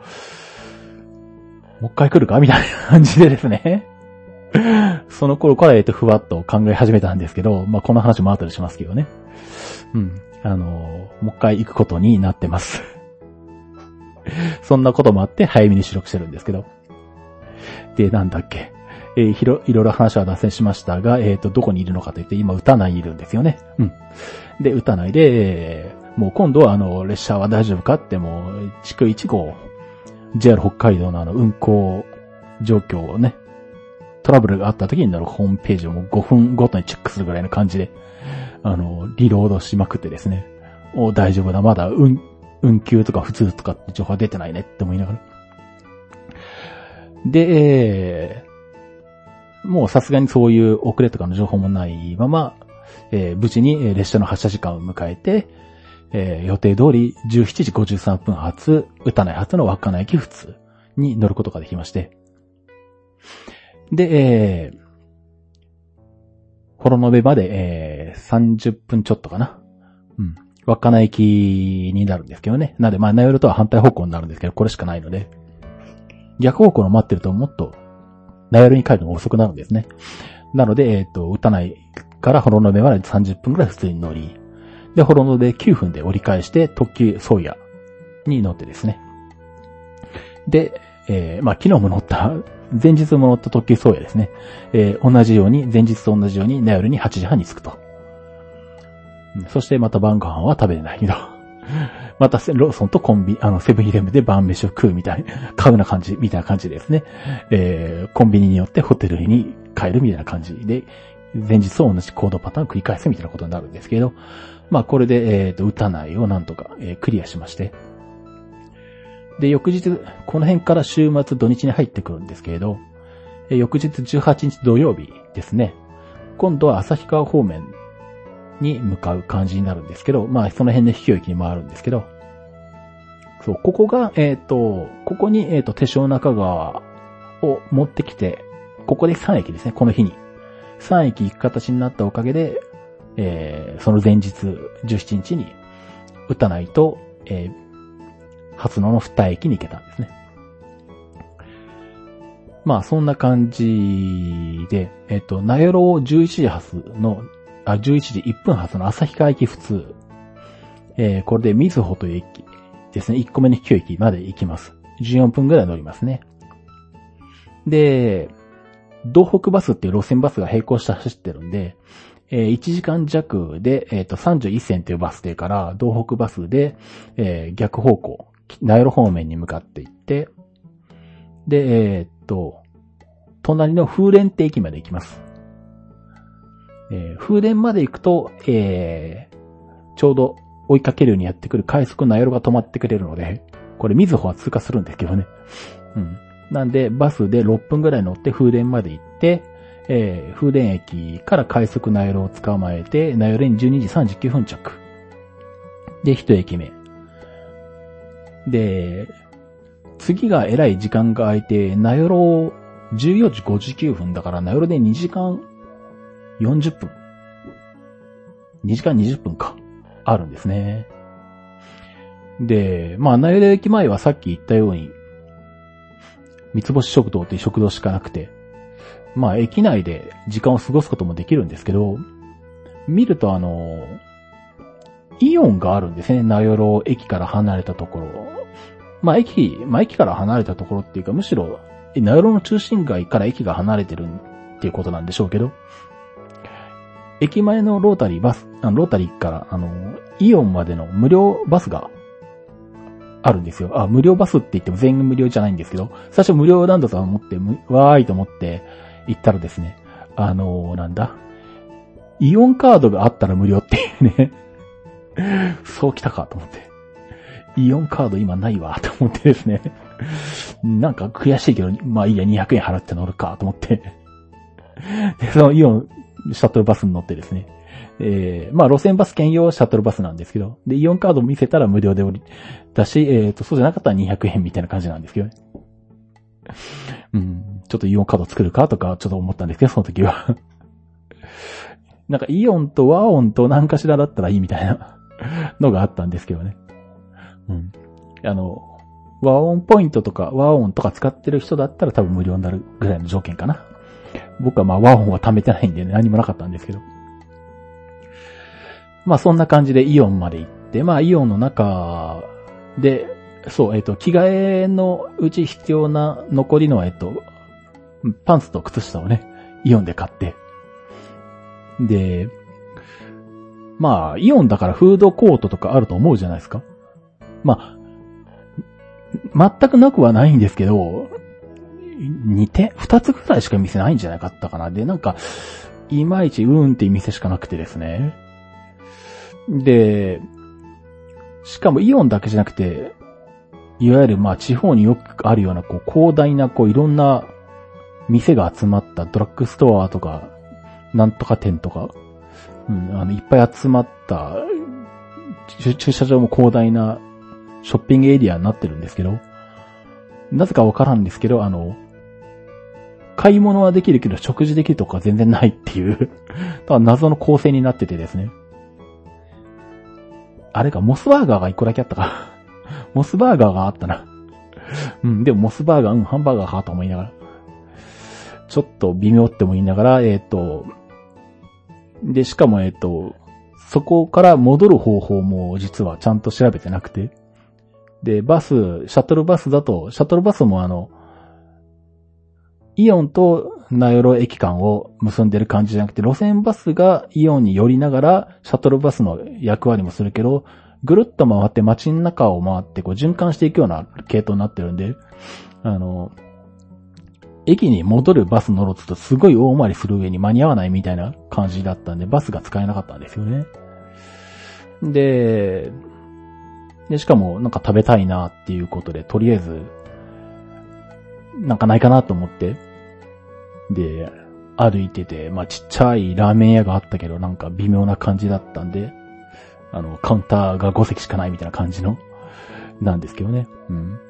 う一回来るかみたいな感じでですね。その頃から、えっと、ふわっと考え始めたんですけど、まあ、この話も後でしますけどね。うん。あの、もう一回行くことになってます。そんなこともあって、早めに収録してるんですけど。で、なんだっけ。えー、ひろ、いろいろ話は脱線しましたが、えっ、ー、と、どこにいるのかといって、今、歌内にいるんですよね。うん。で、歌内で、えー、もう今度はあの、列車は大丈夫かって、もう、地区1号、JR 北海道のあの、運行状況をね、トラブルがあった時になるホームページをもう5分ごとにチェックするぐらいの感じで、あの、リロードしまくってですね、お大丈夫だ、まだ運、運休とか普通とかって情報は出てないねって思いながら。で、えもうさすがにそういう遅れとかの情報もないまま、えー、無事に列車の発車時間を迎えて、えー、予定通り17時53分発、歌内発の稚内駅普通に乗ることができまして。で、えー、幌延まで、えー、30分ちょっとかな。うん。稚内駅になるんですけどね。なので、まあ、名寄とは反対方向になるんですけど、これしかないので、逆方向の待ってるともっとダイヤルに帰るのが遅くなるんですね。なので、えっ、ー、と、打たないからホロノベまで30分くらい普通に乗り、で、ホロノベ9分で折り返して、特急ソーヤに乗ってですね。で、えー、まあ、昨日も乗った、前日も乗った特急ソーヤですね。えー、同じように、前日と同じように、ナヨルに8時半に着くと。そしてまた晩ご飯は食べれないけど。またローソンとコンビ、あの、セブンイレブンで晩飯を食うみたいな、買うな感じ、みたいな感じですね。えー、コンビニによってホテルに帰るみたいな感じで、前日と同じ行動パターンを繰り返すみたいなことになるんですけど、まあこれで、えっ、ー、と、打たないをなんとか、えー、クリアしまして。で、翌日、この辺から週末土日に入ってくるんですけれど、えー、翌日18日土曜日ですね。今度は旭川方面に向かう感じになるんですけど、まあその辺で秘境駅に回るんですけど、そう、ここが、えっ、と、ここに、えっ、と、手塩中川を持ってきて、ここで3駅ですね、この日に。3駅行く形になったおかげで、えー、その前日、17日に、打たないと、えー、初野の二駅に行けたんですね。まあ、そんな感じで、えっ、と、名寄を11時発の、あ、11時1分発の旭川駅普通。えー、これで水穂という駅ですね、1個目の旧駅まで行きます。14分ぐらい乗りますね。で、東北バスっていう路線バスが並行して走ってるんで、えー、1時間弱で、えっ、ー、と、31線というバス停から、東北バスで、えー、逆方向、名寄方面に向かって行って、で、えっ、と、隣の風蓮って駅まで行きます。え風蓮まで行くと、えちょうど追いかけるようにやってくる快速名寄が止まってくれるので、これ、みずほは通過するんですけどね。うん。なんで、バスで6分ぐらい乗って風蓮まで行って、えー、風蓮駅から快速ナイロを捕まえて、ナイロに12時39分着。で、1駅目。で、次がえらい時間が空いて、ナイロ14時59分だから、ナイロで2時間40分。2時間20分か。あるんですね。で、まあ、ナイロ駅前はさっき言ったように、三つ星食堂っていう食堂しかなくて、まあ駅内で時間を過ごすこともできるんですけど、見るとあの、イオンがあるんですね。名寄駅から離れたところ。まあ駅、まあ駅から離れたところっていうか、むしろ、名寄の中心街から駅が離れてるっていうことなんでしょうけど、駅前のロータリーバス、あのロータリーから、あの、イオンまでの無料バスがあるんですよ。あ、無料バスって言っても全員無料じゃないんですけど、最初無料なんだと思って、わーいと思って行ったらですね、あのー、なんだ？イオンカードがあったら無料っていうね そう来たかと思って。イオンカード今ないわと思ってですねなんか悔しいけど、まあいいや、200円払って乗るかと思ってで、そのイオンシャトルバスに乗ってですね。えー、まあ路線バス兼用シャトルバスなんですけど、で、イオンカード見せたら無料で降り、だし、えっ、ー、と、そうじゃなかったら200円みたいな感じなんですけどね。うん、ちょっとイオンカード作るかとか、ちょっと思ったんですけど、その時は なんかイオンと和音と何かしらだったらいいみたいなのがあったんですけどね。うん。あの、和音ポイントとか和音とか使ってる人だったら多分無料になるぐらいの条件かな。僕はまあ和音は貯めてないんで、ね、何もなかったんですけど。まあそんな感じでイオンまで行って、まあイオンの中で、そう、えっ、と、着替えのうち必要な残りの、えっ、と、パンツと靴下をね、イオンで買って。で、まあ、イオンだからフードコートとかあると思うじゃないですか。まあ、全くなくはないんですけど、2点、2つくらいしか店ないんじゃなかったかな。で、なんか、いまいちうーんっていう店しかなくてですね。で、しかもイオンだけじゃなくて、いわゆるまあ地方によくあるようなこう広大なこういろんな店が集まったドラッグストアとか、なんとか店とか、うん、あの、いっぱい集まった、駐車場も広大なショッピングエリアになってるんですけど、なぜかわからんですけど、あの、買い物はできるけど食事できるとか全然ないっていう 謎の構成になっててですね。あれか、モスバーガーが一個だけあったか。モスバーガーがあったな。うん、でもモスバーガー、うん、ハンバーガーかと思いながら。ちょっと微妙っても言いながら、えっ、ー、と、で、しかもえっ、ー、と、そこから戻る方法も実はちゃんと調べてなくて。で、バス、シャトルバスだと、シャトルバスもあの、イオンと名寄駅間を結んでる感じじゃなくて、路線バスがイオンに寄りながら、シャトルバスの役割もするけど、ぐるっと回って街の中を回ってこう循環していくような系統になってるんで、あの、駅に戻るバス乗ろうとするとすごい大回りする上に間に合わないみたいな感じだったんで、バスが使えなかったんですよね。で、で、しかもなんか食べたいなっていうことで、とりあえず、なんかないかなと思って、で、歩いてて、まあちっちゃいラーメン屋があったけど、なんか微妙な感じだったんで、あの、カウンターが5席しかないみたいな感じの、なんですけどね。うん。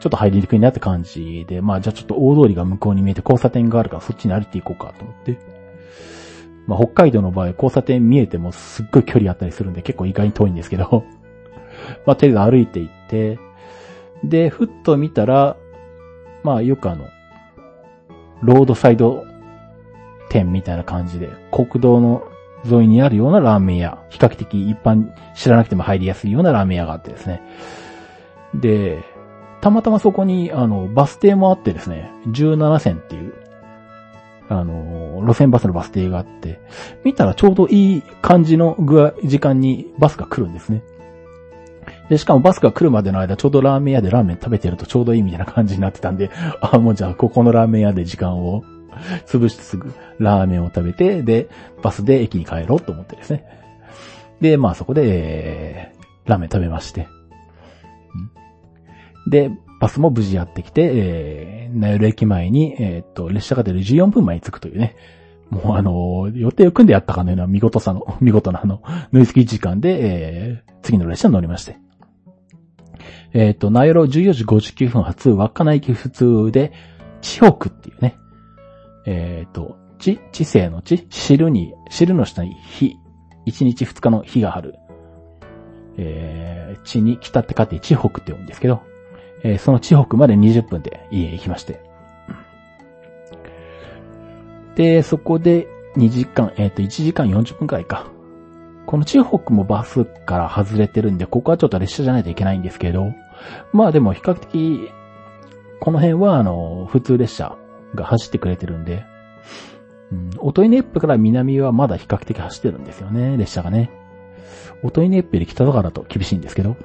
ちょっと入りにくいなって感じで、まあじゃあちょっと大通りが向こうに見えて交差点があるからそっちに歩いていこうかと思って。まあ北海道の場合交差点見えてもすっごい距離あったりするんで結構意外に遠いんですけど、まあとりあえず歩いていって、で、ふっと見たら、まあよくあの、ロードサイド店みたいな感じで、国道の沿いにあるようなラーメン屋、比較的一般知らなくても入りやすいようなラーメン屋があってですね。で、たまたまそこに、あの、バス停もあってですね、17線っていう、あの、路線バスのバス停があって、見たらちょうどいい感じの具合、時間にバスが来るんですね。で、しかもバスが来るまでの間、ちょうどラーメン屋でラーメン食べてるとちょうどいいみたいな感じになってたんで、あ、もうじゃあ、ここのラーメン屋で時間を 潰してすぐラーメンを食べて、で、バスで駅に帰ろうと思ってですね。で、まあそこで、えー、ラーメン食べまして。で、バスも無事やってきて、えー、名寄駅前に、えー、っと、列車が出る14分前に着くというね。もうあの、予定を組んでやったかのような見事さの、見事なあの、乗り継ぎ時間で、えー、次の列車に乗りまして。えっ、と、名寄14時59分発、稚内駅普通で、地北っていうね、えっ、と、地、知性の地、汁に、汁の下に日、1日2日の日がある。えー、地に北って書いて地北って読むんですけど、えー、その地北まで20分で家へ行きまして。で、そこで2時間、えっ、ー、と、1時間40分くらいか。この地北もバスから外れてるんで、ここはちょっと列車じゃないといけないんですけど、まあでも比較的、この辺はあの、普通列車が走ってくれてるんで、うん、オトイネップから南はまだ比較的走ってるんですよね、列車がね。オトイネップより北とかだと厳しいんですけど。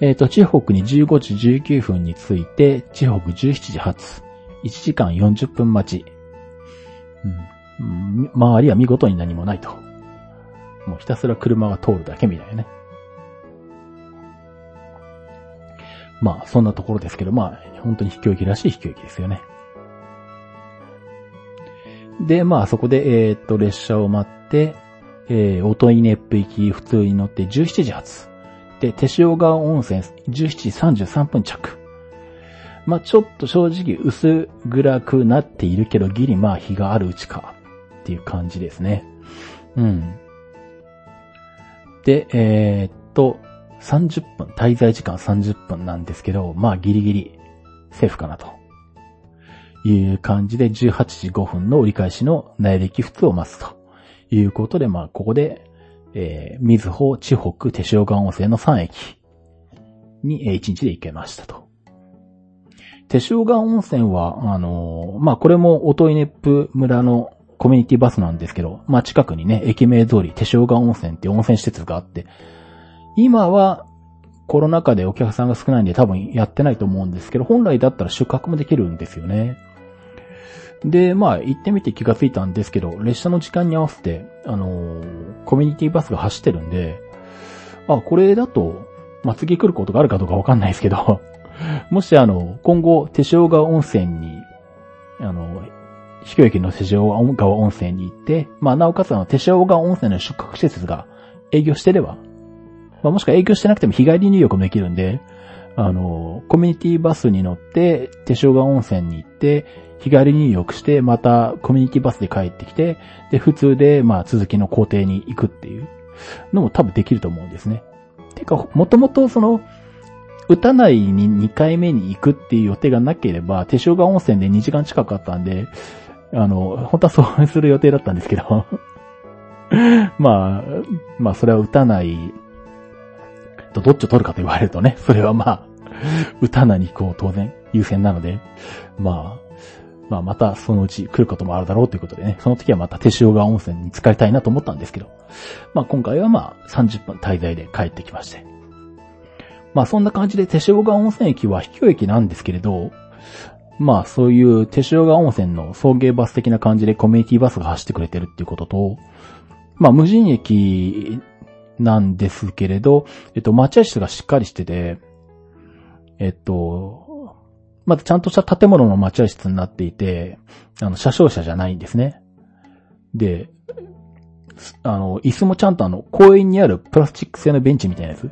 えっ、ー、と、地北に15時19分に着いて、地北17時発。1時間40分待ち。うん。周りは見事に何もないと。もうひたすら車が通るだけみたいなね。まあ、そんなところですけど、まあ、本当に秘境駅らしい秘境駅ですよね。で、まあ、そこで、えー、っと、列車を待って、えー、音稲っぷ行き普通に乗って17時発。で、手塩川温泉17時33分着。まあ、ちょっと正直薄暗くなっているけど、ギリまあ日があるうちかっていう感じですね。うん。で、えー、っと、30分、滞在時間30分なんですけど、まあギリギリセーフかなと。いう感じで18時5分の折り返しの内歴普通を待つということで、まあここで、えー、水穂、地北、手塩川温泉の3駅に、えー、1日で行けましたと。手塩川温泉は、あのー、まあこれも音イネップ村のコミュニティバスなんですけど、まあ近くにね、駅名通り手塩川温泉っていう温泉施設があって、今はコロナ禍でお客さんが少ないんで多分やってないと思うんですけど、本来だったら宿泊もできるんですよね。で、まあ行ってみて気がついたんですけど、列車の時間に合わせて、あのー、コミュニティバスが走ってるんで、あ、これだと、まあ、次来ることがあるかどうかわかんないですけど、もしあの、今後、手塩川温泉に、あの、秘境駅の手塩川温泉に行って、まあ、なおかつあの、手塩川温泉の宿泊施設が営業してれば、まあ、もしくは営業してなくても日帰り入浴もできるんで、あの、コミュニティバスに乗って、手塩川温泉に行って、日帰り入浴して、またコミュニティバスで帰ってきて、で、普通で、まあ、続きの工程に行くっていうのも多分できると思うんですね。てか、もともとその、打たないに2回目に行くっていう予定がなければ、手塩川温泉で2時間近かったんで、あの、本当はそうする予定だったんですけど まあ、まあ、それは打たないどっちを取るかと言われるとね、それはまあ、打たないに行こう当然優先なので、まあ、まあまたそのうち来ることもあるだろうということでね、その時はまた手塩川温泉に浸かりたいなと思ったんですけど、まあ今回はまあ30分滞在で帰ってきまして。まあそんな感じで手塩川温泉駅は秘境駅なんですけれど、まあそういう手塩川温泉の送迎バス的な感じでコミュニティバスが走ってくれてるっていうことと、まあ無人駅なんですけれど、えっと、待合室がしっかりしてて、えっと、まだちゃんとした建物の待合室になっていて、あの、車掌車じゃないんですね。で、あの、椅子もちゃんとあの、公園にあるプラスチック製のベンチみたいなやつ。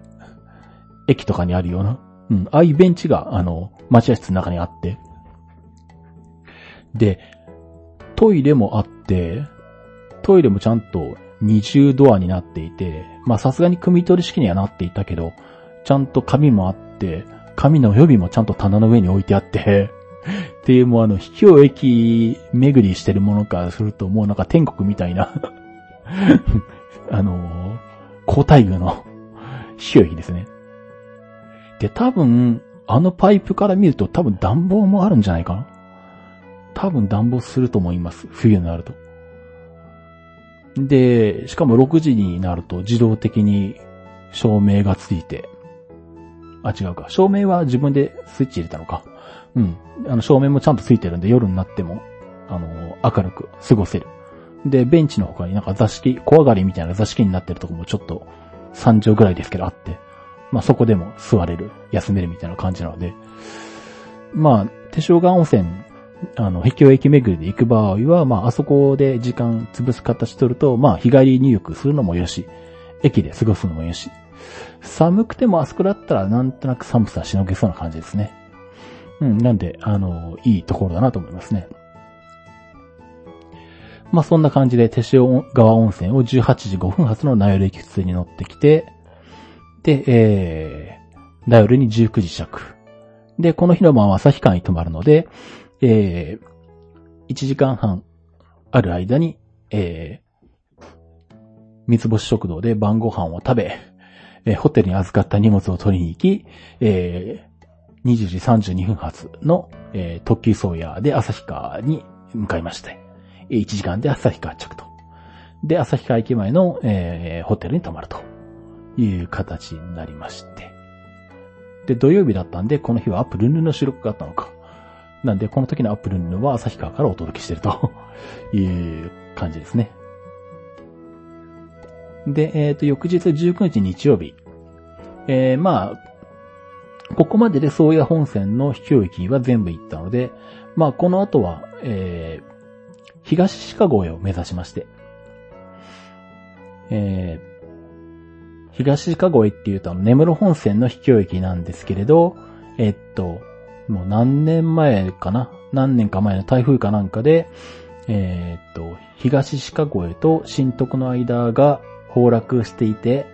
駅とかにあるような。うん、ああいうベンチが、あの、待合室の中にあって。で、トイレもあって、トイレもちゃんと二重ドアになっていて、まさすがに組み取り式にはなっていたけど、ちゃんと紙もあって、紙の予備もちゃんと棚の上に置いてあって っていうもうあの、秘境駅巡りしてるものからするともうなんか天国みたいな あのー、高待遇の 秘境駅ですね。で、多分、あのパイプから見ると多分暖房もあるんじゃないかな多分暖房すると思います。冬になると。で、しかも6時になると自動的に照明がついて、あ、違うか。照明は自分でスイッチ入れたのか。うん。あの、照明もちゃんとついてるんで、夜になっても、あの、明るく過ごせる。で、ベンチの他になんか座敷、小上がりみたいな座敷になってるとこもちょっと3畳ぐらいですけどあって、まあそこでも座れる、休めるみたいな感じなので、まあ、手塩川温泉あの、壁境駅巡りで行く場合は、まあ、あそこで時間潰す形取ると、まあ、日帰り入浴するのもよし、駅で過ごすのもよし、寒くてもあそこだったらなんとなく寒さしのげそうな感じですね。うん、なんで、あの、いいところだなと思いますね。まあ、そんな感じで、手塩川温泉を18時5分発の名寄駅普通に乗ってきて、で、えー、名寄に19時着。で、この日の晩は旭川に泊まるので、えー、1時間半ある間に、えー、三つ星食堂で晩ご飯を食べ、えー、ホテルに預かった荷物を取りに行き、えー、20時32分発の、えー、特急ソーヤで旭川に向かいまして、1時間で旭川着と。で、旭川駅前の、えー、ホテルに泊まるという形になりまして。で、土曜日だったんで、この日はアップルンルンの収録があったのか。なんで、この時のアップルヌは旭川からお届けしてるという感じですね。で、えっ、ー、と、翌日19日日曜日。えー、まあ、ここまでで宗谷本線の秘境駅は全部行ったので、まあ、この後は、えー、東鹿越を目指しまして、えー、東鹿越っていうと、根室本線の秘境駅なんですけれど、えっと、もう何年前かな？何年か前の台風かなんかで、えー、っと、東鹿越と新徳の間が崩落していて、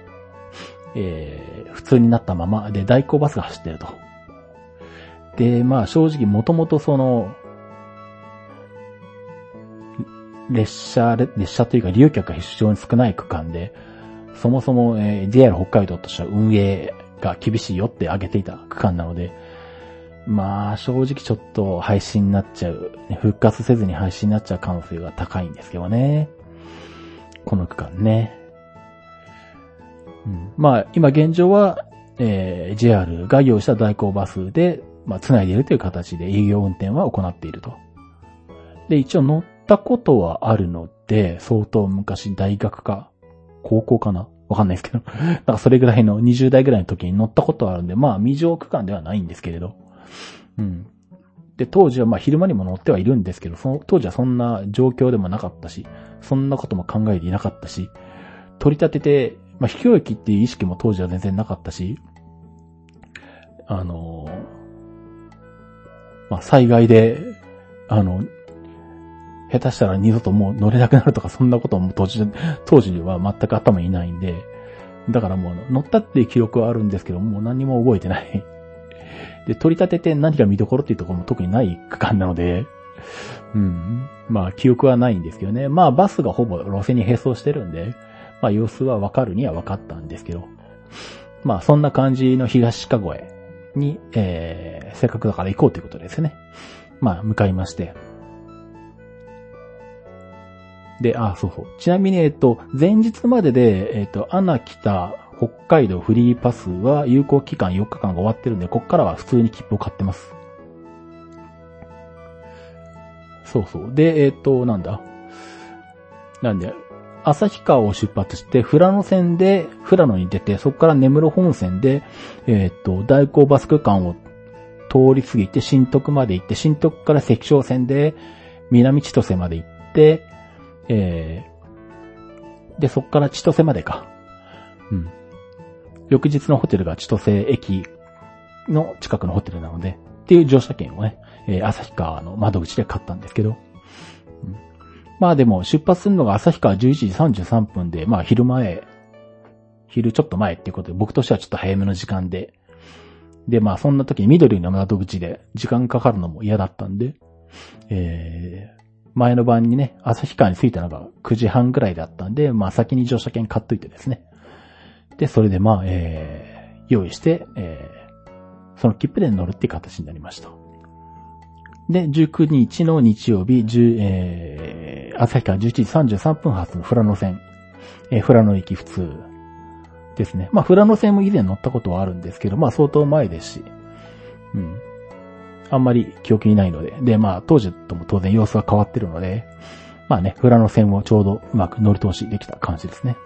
えー、普通になったまま、で、代行バスが走ってると。で、まあ正直もともとその、列車、列車というか利用客が非常に少ない区間で、そもそも、えー、JR 北海道としては運営が厳しいよって挙げていた区間なので、まあ、正直ちょっと配信になっちゃう、復活せずに配信になっちゃう可能性が高いんですけどね。この区間ね。うん、まあ、今現状は、えー、JR が用意した代行バスで、まあ、繋いでいるという形で営業運転は行っていると。で、一応乗ったことはあるので、相当昔大学か、高校かな？わかんないですけど。だかそれぐらいの20代ぐらいの時に乗ったことはあるんで、まあ未乗区間ではないんですけれど。うん。で、当時はまあ昼間にも乗ってはいるんですけど、その当時はそんな状況でもなかったし、そんなことも考えていなかったし、取り立てて、まあ、秘境駅っていう意識も当時は全然なかったし、あのまあ、災害で、あの、下手したら二度ともう乗れなくなるとか、そんなことも当時、当時は全く頭にないんで、だからもう乗ったっていう記憶はあるんですけど、もう何も覚えてないで、取り立てて何が見どころっていうところも特にない区間なので、うん。まあ、記憶はないんですけどね。まあ、バスがほぼ路線に並走してるんで、まあ、様子はわかるにはわかったんですけど、まあ、そんな感じの東鹿越に、えー、せっかくだから行こうということですね。まあ、向かいまして。で、あ、そうそう。ちなみに、えっと、前日までで、えっと、アナ北、北海道フリーパスは有効期間4日間が終わってるんで、こっからは普通に切符を買ってます。そうそう。で、えっと、なんだ？なんで、旭川を出発して、富良野線で、富良野に出て、そこから根室本線で、えっと、大港バス区間を通り過ぎて、新徳まで行って、新徳から関商線で、南千歳まで行って、えー、で、そこから千歳までか。うん。翌日のホテルが千歳駅の近くのホテルなので、っていう乗車券をね、えー、旭川の窓口で買ったんですけど、まあでも出発するのが旭川11時33分で、まあ昼前、昼ちょっと前っていうことで、僕としてはちょっと早めの時間で、で、まあそんな時に緑の窓口で時間かかるのも嫌だったんで、えー、前の晩にね、旭川に着いたのが9時半ぐらいだったんで、まあ先に乗車券買っといてですね。で、それでまあ、えー、用意して、えー、その切符で乗るっていう形になりました。で、19日の日曜日、10えー、旭川11時33分発の富良野線、えー、富良野駅普通ですね。まあ、富良野線も以前乗ったことはあるんですけど、まあ、相当前ですし、うん。あんまり記憶にないので。で、まあ、当時とも当然様子が変わってるので、まあね、富良野線をちょうどうまく乗り通しできた感じですね。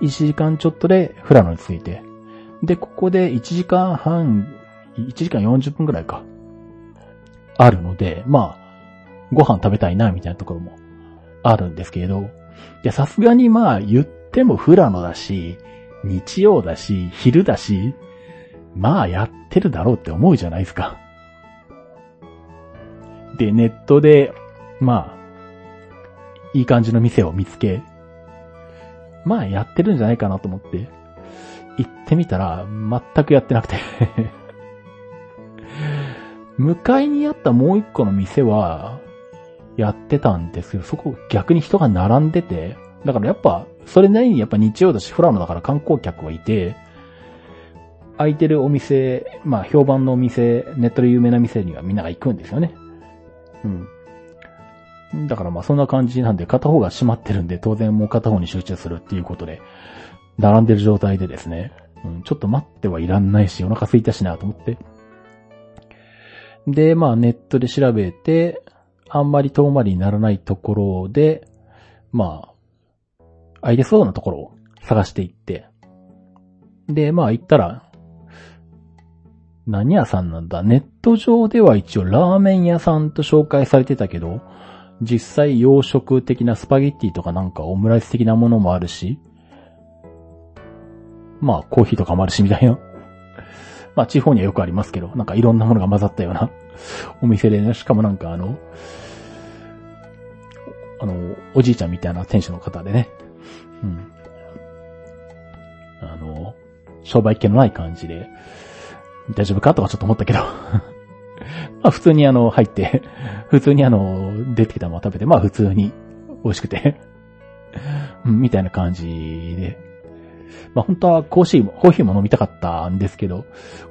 1時間ちょっとで富良野に着いて、で、ここで1時間半、1時間40分くらいか、あるので、まあ、ご飯食べたいな、みたいなところもあるんですけれど、いや、さすがにまあ、言っても富良野だし、日曜だし、昼だし、まあやってるだろうって思うじゃないですか。で、ネットで、まあ、いい感じの店を見つけ、まあやってるんじゃないかなと思って、行ってみたら、全くやってなくて向かいにあったもう一個の店は、やってたんですけど、そこ逆に人が並んでて、だからやっぱ、それなりにやっぱ日曜だし、フラノだから観光客はいて、空いてるお店、まあ評判のお店、ネットで有名な店にはみんなが行くんですよね。うん。だからまあそんな感じなんで、片方が閉まってるんで、当然もう片方に集中するっていうことで、並んでる状態でですね、うん、ちょっと待ってはいらんないし、お腹空いたしなと思って。で、まあネットで調べて、あんまり遠回りにならないところで、まあ、空いてそうなところを探していって、で、まあ行ったら、何屋さんなんだ？ネット上では一応ラーメン屋さんと紹介されてたけど、実際洋食的なスパゲッティとかなんかオムライス的なものもあるし、まあコーヒーとかもあるしみたいな。まあ地方にはよくありますけど、なんかいろんなものが混ざったような お店でね、しかもなんかあの、あの、おじいちゃんみたいな店主の方でね、うん。あの、商売気のない感じで、大丈夫かとかちょっと思ったけど まあ普通にあの、入って 普通にあの、出てきたもの食べて、まあ普通に美味しくてみたいな感じで。まあ本当はコーヒーも、コーヒーも飲みたかったんですけど、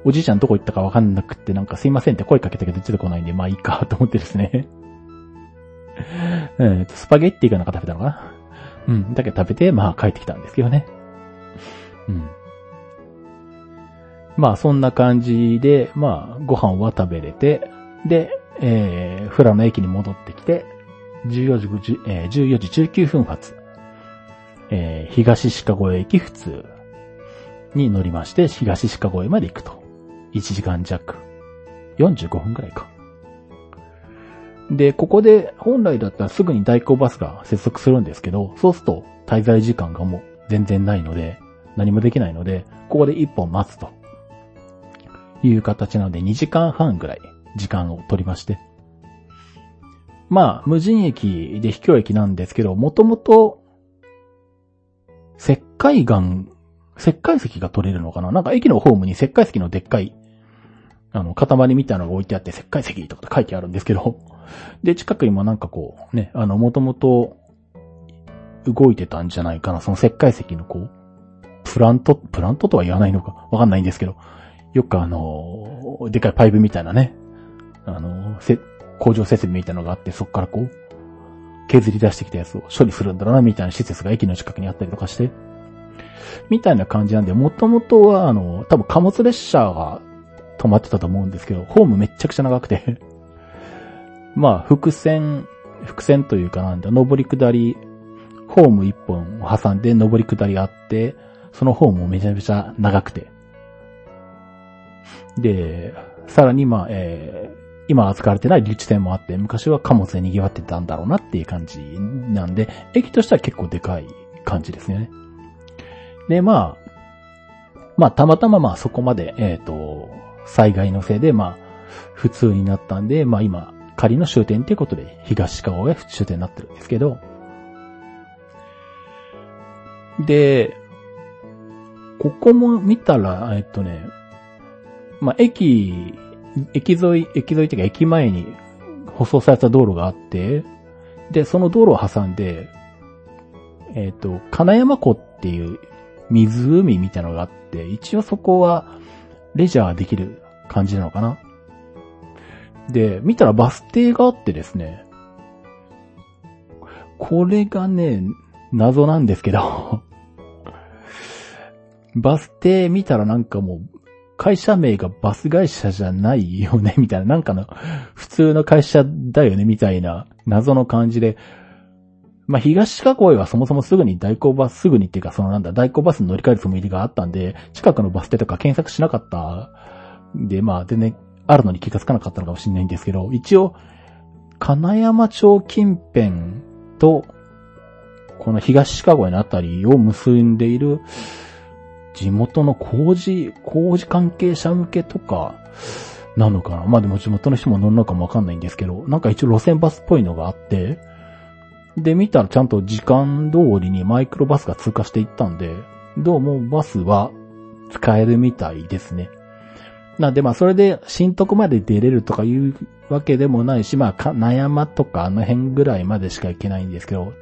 おじいちゃんどこ行ったかわかんなくってなんかすいませんって声かけたけど出てこないんで、まあいいかと思ってですね えと、スパゲッティかなんか食べたのかな？うん。だけど食べて、まあ帰ってきたんですけどね。うん。まあそんな感じで、まあご飯は食べれて、で、えー、フラの駅に戻ってきて、14時、えー、14時19分発、えー、東鹿越駅普通に乗りまして、東鹿越まで行くと。1時間弱。45分くらいか。で、ここで本来だったらすぐに代行バスが接続するんですけど、そうすると滞在時間がもう全然ないので、何もできないので、ここで1本待つと。いう形なので2時間半ぐらい時間を取りまして。まあ、無人駅で秘境駅なんですけど、もともと、石灰岩、石灰石が取れるのかな？なんか駅のホームに石灰石のでっかい、あの、塊みたいなのが置いてあって、石灰石とかって書いてあるんですけど、で、近くにもなんかこう、ね、あの、もともと、動いてたんじゃないかな、その石灰石のこう、プラント、プラントとは言わないのか、わかんないんですけど、よくあの、でかいパイプみたいなね、あの、せ、工場設備みたいなのがあって、そこからこう、削り出してきたやつを処理するんだろうな、みたいな施設が駅の近くにあったりとかして、みたいな感じなんで、もともとは、あの、多分貨物列車が止まってたと思うんですけど、ホームめっちゃくちゃ長くてまあ、伏線、伏線というかなんだ、上り下り、ホーム一本を挟んで上り下りあって、そのホームもめちゃめちゃ長くて。で、さらにまあ、えー、今扱われてない立地線もあって、昔は貨物で賑わってたんだろうなっていう感じなんで、駅としては結構でかい感じですよね。で、まあ、まあ、たまたままあそこまで、えっ、ー、と、災害のせいで、まあ、普通になったんで、まあ今、仮の終点っていうことで、東川が終点になってるんですけど、で、ここも見たら、えっとね、まあ、駅、駅沿い、駅沿いっていうか駅前に舗装された道路があって、で、その道路を挟んで、えっ、と、金山湖っていう湖みたいなのがあって、一応そこはレジャーできる感じなのかな。で、見たらバス停があってですね、これがね、謎なんですけど バス停見たらなんかもう、会社名がバス会社じゃないよね、みたいな、なんかの、普通の会社だよね、みたいな、謎の感じで、まあ、東川越はそもそもすぐに代行バス、すぐにっていうか、そのなんだ、代行バスに乗り換えるつもりがあったんで、近くのバス停とか検索しなかったで、まあ、全然、あるのに気がつかなかったのかもしれないんですけど、一応、金山町近辺と、この東川越のあたりを結んでいる、地元の工事、工事関係者向けとか、なのかな？まあでも地元の人も乗るのかもわかんないんですけど、なんか一応路線バスっぽいのがあって、で、見たらちゃんと時間通りにマイクロバスが通過していったんで、どうもバスは使えるみたいですね。なんでまあそれで新徳まで出れるとかいうわけでもないし、まあ金山とかあの辺ぐらいまでしか行けないんですけど、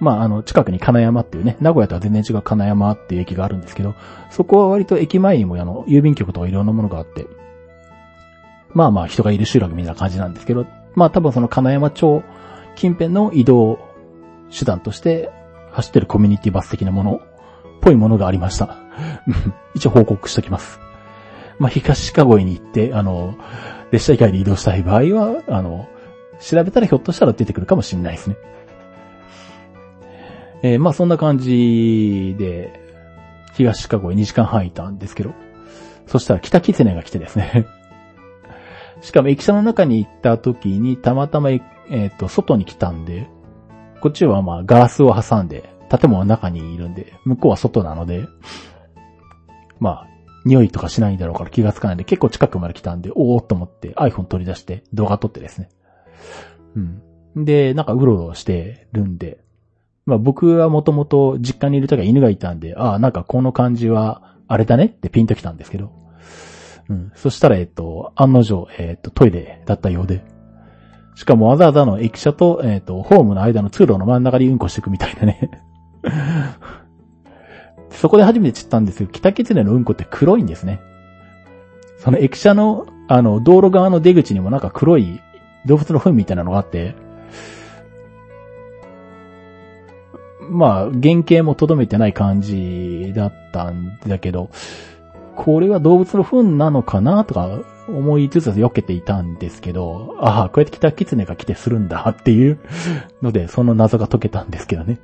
まあ、あの、近くに金山っていうね、名古屋とは全然違う金山っていう駅があるんですけど、そこは割と駅前にもあの、郵便局とかいろんなものがあって、まあまあ人がいる集落みたいな感じなんですけど、まあ多分その金山町近辺の移動手段として走ってるコミュニティバス的なもの、ぽいものがありました。一応報告しときます。まあ東かごに行って、あの、列車以外で移動したい場合は、あの、調べたらひょっとしたら出てくるかもしれないですね。えー、まあそんな感じで、東シカゴへ2時間半いたんですけど、そしたら北キツネが来てですね しかも駅舎の中に行った時にたまたま、えっ、ー、と、外に来たんで、こっちはまあガラスを挟んで、建物の中にいるんで、向こうは外なので、まあ、匂いとかしないんだろうから気がつかないんで、結構近くまで来たんで、おーっと思って iPhone 取り出して動画撮ってですね。うん。で、なんかうろうろしてるんで、まあ僕はもともと実家にいる時は犬がいたんで、ああ、なんかこの感じは、あれだねってピンときたんですけど。うん。そしたら、えっと、案の定、えっと、トイレだったようで。しかもわざわざの駅舎と、えっと、ホームの間の通路の真ん中にうんこしていくみたいなね そこで初めて知ったんですけど、北ネのうんこって黒いんですね。その駅舎の、あの、道路側の出口にもなんか黒い動物の糞みたいなのがあって、まあ、原型もとどめてない感じだったんだけど、これは動物の糞なのかなとか思いつつ避けていたんですけど、ああ、こうやって北狐が来てするんだっていうので、その謎が解けたんですけどね。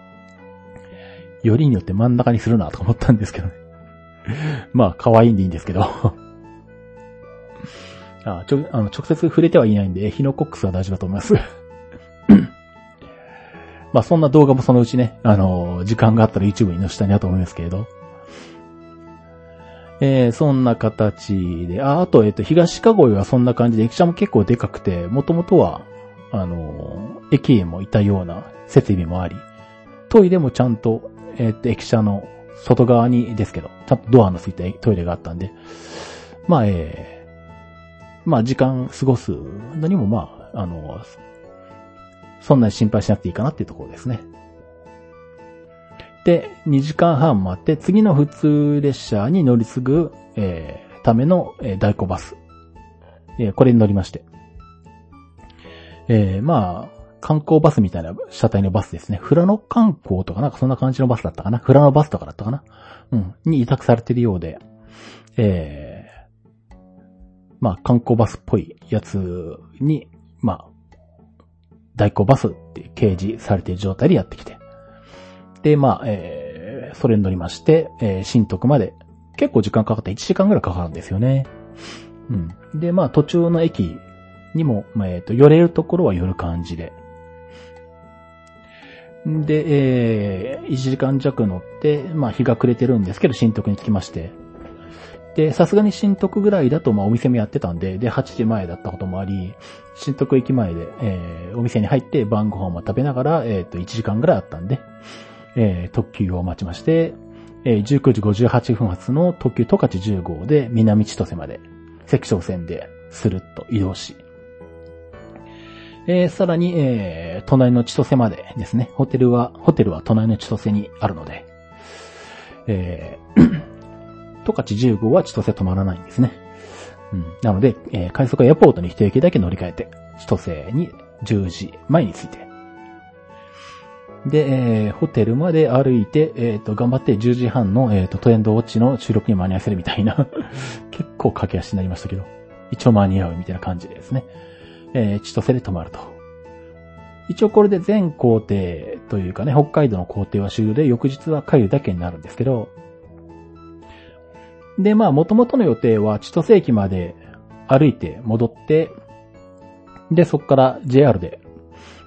よりによって真ん中にするなと思ったんですけどね。まあ、可愛いんでいいんですけど あちょ、あの、直接触れてはいないんで、ヒノコックスは大丈夫だと思いますまあそんな動画もそのうちね、あのー、時間があったら YouTube に載せたいなと思いますけれど。えー、そんな形で、あ、あと、えっ、と、東かごいはそんな感じで、駅舎も結構でかくて、もともとは、あのー、駅へもいたような設備もあり、トイレもちゃんと、えっ、と、駅舎の外側にですけど、ちゃんとドアのついたトイレがあったんで、まあ、えー、まあ、時間過ごすのにも、まあ、あの、そんなに心配しなくていいかなっていうところですね。で、2時間半待って、次の普通列車に乗り継ぐ、えー、ための、えー、代行バス。えー、これに乗りまして。えー、まあ、観光バスみたいな車体のバスですね。富良野観光とかなんかそんな感じのバスだったかな。富良野バスとかだったかな。うん。に委託されてるようで、えー、まあ観光バスっぽいやつに、まあ、代行バスって掲示されている状態でやってきて。で、まあ、えー、それに乗りまして、えー、新徳まで結構時間かかって1時間ぐらいかかるんですよね。うん。で、まあ途中の駅にも、まあ、えっ、ー、と、寄れるところは寄る感じで。で、えー、1時間弱乗って、まあ日が暮れてるんですけど、新徳に着きまして。で、さすがに新徳ぐらいだと、まあお店もやってたんで、で、8時前だったこともあり、新徳駅前で、えー、お店に入って晩ご飯も食べながら、えっ、ー、と、1時間ぐらいあったんで、えー、特急を待ちまして、えー、19時58分発の特急十勝10号で南千歳まで、関小線でスルッと移動し、えー、さらに、えー、隣の千歳までですね。ホテルは、ホテルは隣の千歳にあるので、えー、十勝10号は千歳止まらないんですね。うん。なので、えー、快速エアポートに一駅だけ乗り換えて、千歳に10時前に着いて。で、えー、ホテルまで歩いて、えっ、ー、と、頑張って10時半の、えっ、ー、と、トレンドウォッチの収録に間に合わせるみたいな 結構駆け足になりましたけど、一応間に合うみたいな感じですね。えー、千歳で泊まると。一応これで全工程というかね、北海道の工程は終了で、翌日は帰るだけになるんですけど、で、まあ、元々の予定は千歳駅まで歩いて戻って、で、そこから JR で、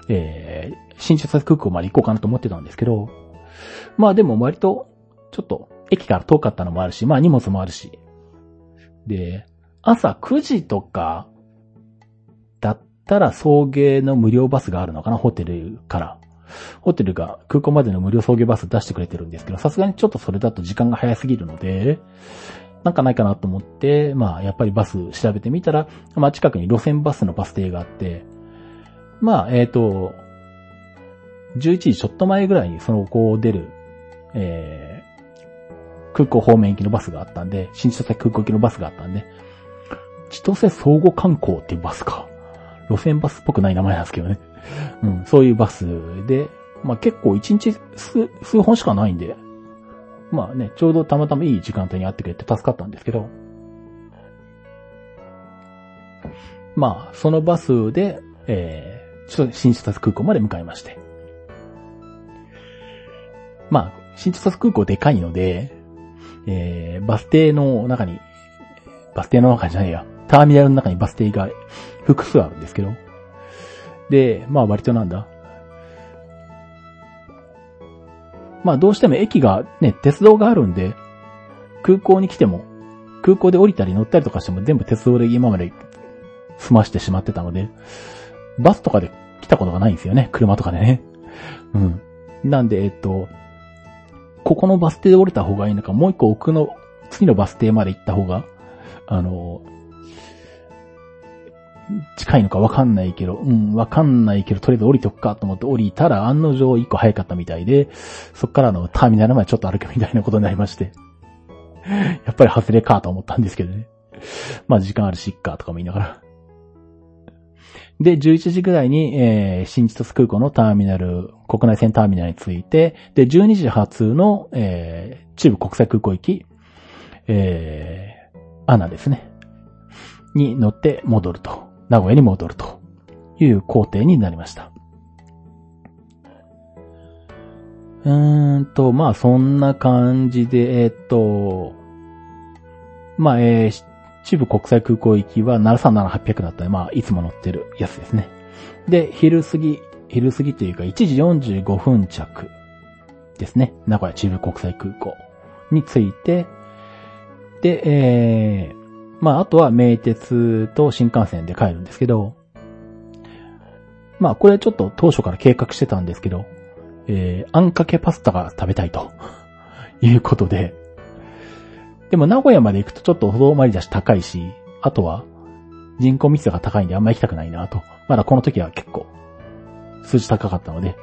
えー、新千歳空港まで行こうかなと思ってたんですけど、まあでも割と、ちょっと、駅から遠かったのもあるし、まあ荷物もあるし。で、朝9時とか、だったら送迎の無料バスがあるのかな、ホテルから。ホテルが空港までの無料送迎バス出してくれてるんですけど、さすがにちょっとそれだと時間が早すぎるので、なんかないかなと思って、まあ、やっぱりバス調べてみたら、まあ、近くに路線バスのバス停があって、まあ、えっ、ー、と、11時ちょっと前ぐらいにその子を出る、えー、空港方面行きのバスがあったんで、新千歳空港行きのバスがあったんで、千歳相互観光っていうバスか。路線バスっぽくない名前なんですけどね。うん、そういうバスで、まあ結構一日数数本しかないんで、まあね、ちょうどたまたまいい時間帯に会ってくれて助かったんですけど、まあ、そのバスで、えー、新千歳空港まで向かいまして。まあ、新千歳空港でかいので、えー、バス停の中に、バス停の中じゃないや、ターミナルの中にバス停が複数あるんですけど、で、まあ割となんだ。まあどうしても駅がね、鉄道があるんで、空港に来ても、空港で降りたり乗ったりとかしても全部鉄道で今まで済ましてしまってたので、バスとかで来たことがないんですよね。車とかでね。うん。なんで、えっと、ここのバス停で降りた方がいいのか、もう一個奥の次のバス停まで行った方が、あの、近いのかわかんないけど、うん、わかんないけど、とりあえず降りとくかと思って降りたら案の定一個早かったみたいで、そっからのターミナルまでちょっと歩くみたいなことになりまして。やっぱり外れかと思ったんですけどね。まあ時間あるしっかとかも言いながら。で、11時ぐらいに、えー、新千歳空港のターミナル、国内線ターミナルに着いて、で、12時発の、えー、中部国際空港行き、えー、アナですね。に乗って戻ると。名古屋に戻るという工程になりました。うーんと、まあそんな感じで、えっ、と、まあ、えー、中部国際空港行きは737-800だったので、まあいつも乗ってるやつですね。で、昼過ぎ、昼過ぎというか1時45分着ですね。名古屋中部国際空港について、で、えー、まあ、あとは名鉄と新幹線で帰るんですけど、まあ、これちょっと当初から計画してたんですけど、えー、あんかけパスタが食べたいと いうことで、でも名古屋まで行くとちょっと歩道回りだし高いし、あとは人口密度が高いんであんま行きたくないなと。まだこの時は結構数字高かったので。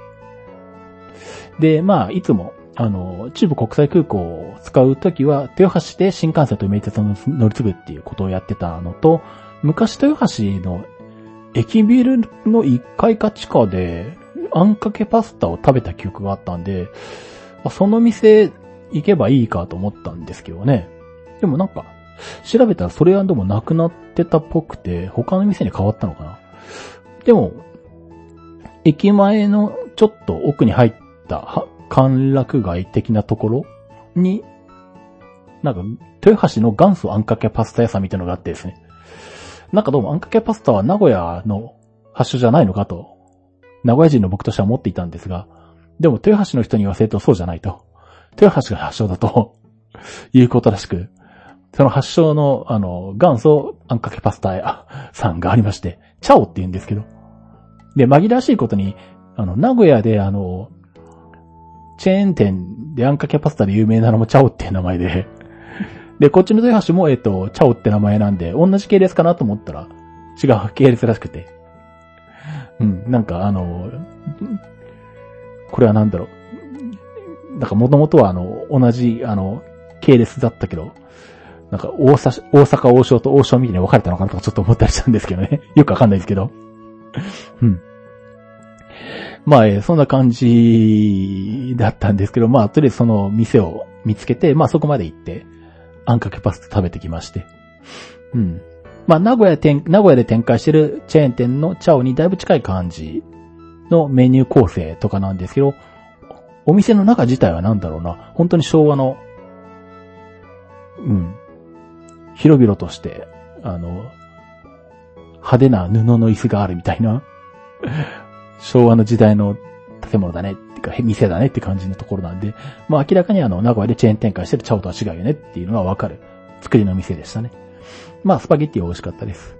で、まあ、いつもあの、中部国際空港を使うときは、豊橋で新幹線と名鉄を乗り継ぐっていうことをやってたのと、昔豊橋の駅ビルの1階か地下で、あんかけパスタを食べた記憶があったんで、その店行けばいいかと思ったんですけどね。でもなんか、調べたらそれはでもなくなってたっぽくて、他の店に変わったのかな。でも、駅前のちょっと奥に入った歓楽街的なところに、なんか、豊橋の元祖あんかけパスタ屋さんみたいなのがあってですね。なんかどうもあんかけパスタは名古屋の発祥じゃないのかと、名古屋人の僕としては思っていたんですが、でも豊橋の人に言わせるとそうじゃないと。豊橋が発祥だということらしく、その発祥の、あの、元祖あんかけパスタ屋さんがありまして、チャオって言うんですけど。で、紛らわしいことに、あの、名古屋であの、チェーン店であんかけパスタで有名なのもチャオっていう名前で、で、こっちの豊橋も、えっと、チャオって名前なんで、同じ系列かなと思ったら、違う系列らしくて。うん、なんかあの、これはなんだろう。なんかもともとはあの、同じ、あの、系列だったけど、なんか大阪、大阪王将と王将みたいに分かれたのかなとかちょっと思ったりしたんですけどね。よくわかんないですけど。うん。まあ、えー、そんな感じだったんですけど、まあ、とりあえずその店を見つけて、まあそこまで行って、あんかけパスタ食べてきまして。うん。まあ、名古屋店、名古屋で展開してるチェーン店のチャオにだいぶ近い感じのメニュー構成とかなんですけど、お店の中自体はなんだろうな、本当に昭和の、うん、広々として、あの、派手な布の椅子があるみたいな、昭和の時代の建物だね、っていうか、店だねって感じのところなんで、まあ明らかにあの、名古屋でチェーン展開してるチャオとは違うよねっていうのがわかる作りの店でしたね。まあスパゲッティは美味しかったです。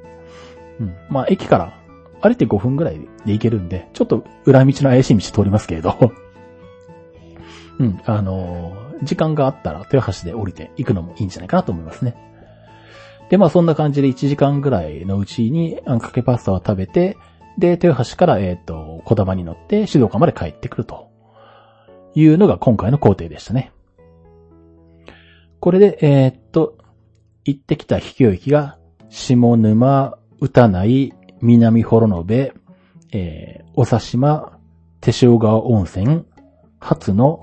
うん。まあ駅から歩いて5分ぐらいで行けるんで、ちょっと裏道の怪しい道通りますけれど、うん、あのー、時間があったら豊橋で降りて行くのもいいんじゃないかなと思いますね。で、まあそんな感じで1時間ぐらいのうちにあんかけパスタを食べて、で、豊橋から、えっ、ー、と、小玉に乗って静岡まで帰ってくるというのが今回の工程でしたね。これで、えっ、と、行ってきた秘境駅が、下沼、歌内、南幌延、えー、おさしま、手塩川温泉、初の、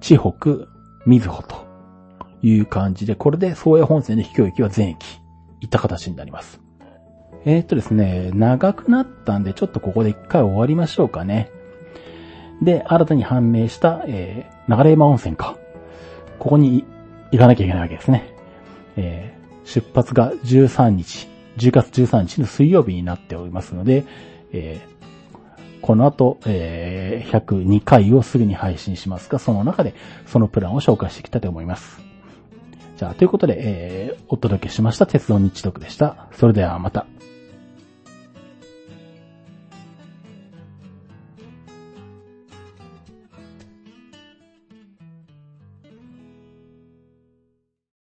地北、水穂という感じで、これで宗谷本線で秘境駅は全駅行った形になります。えー、っとですね、長くなったんで、ちょっとここで一回終わりましょうかね。で、新たに判明した、えー、流山温泉か。ここに行かなきゃいけないわけですね。えー、出発が13日、10月13日の水曜日になっておりますので、えー、この後、えー、102回をすぐに配信しますが、その中でそのプランを紹介していきたいと思います。じゃあ、ということで、えー、お届けしました鉄道日読でした。それではまた。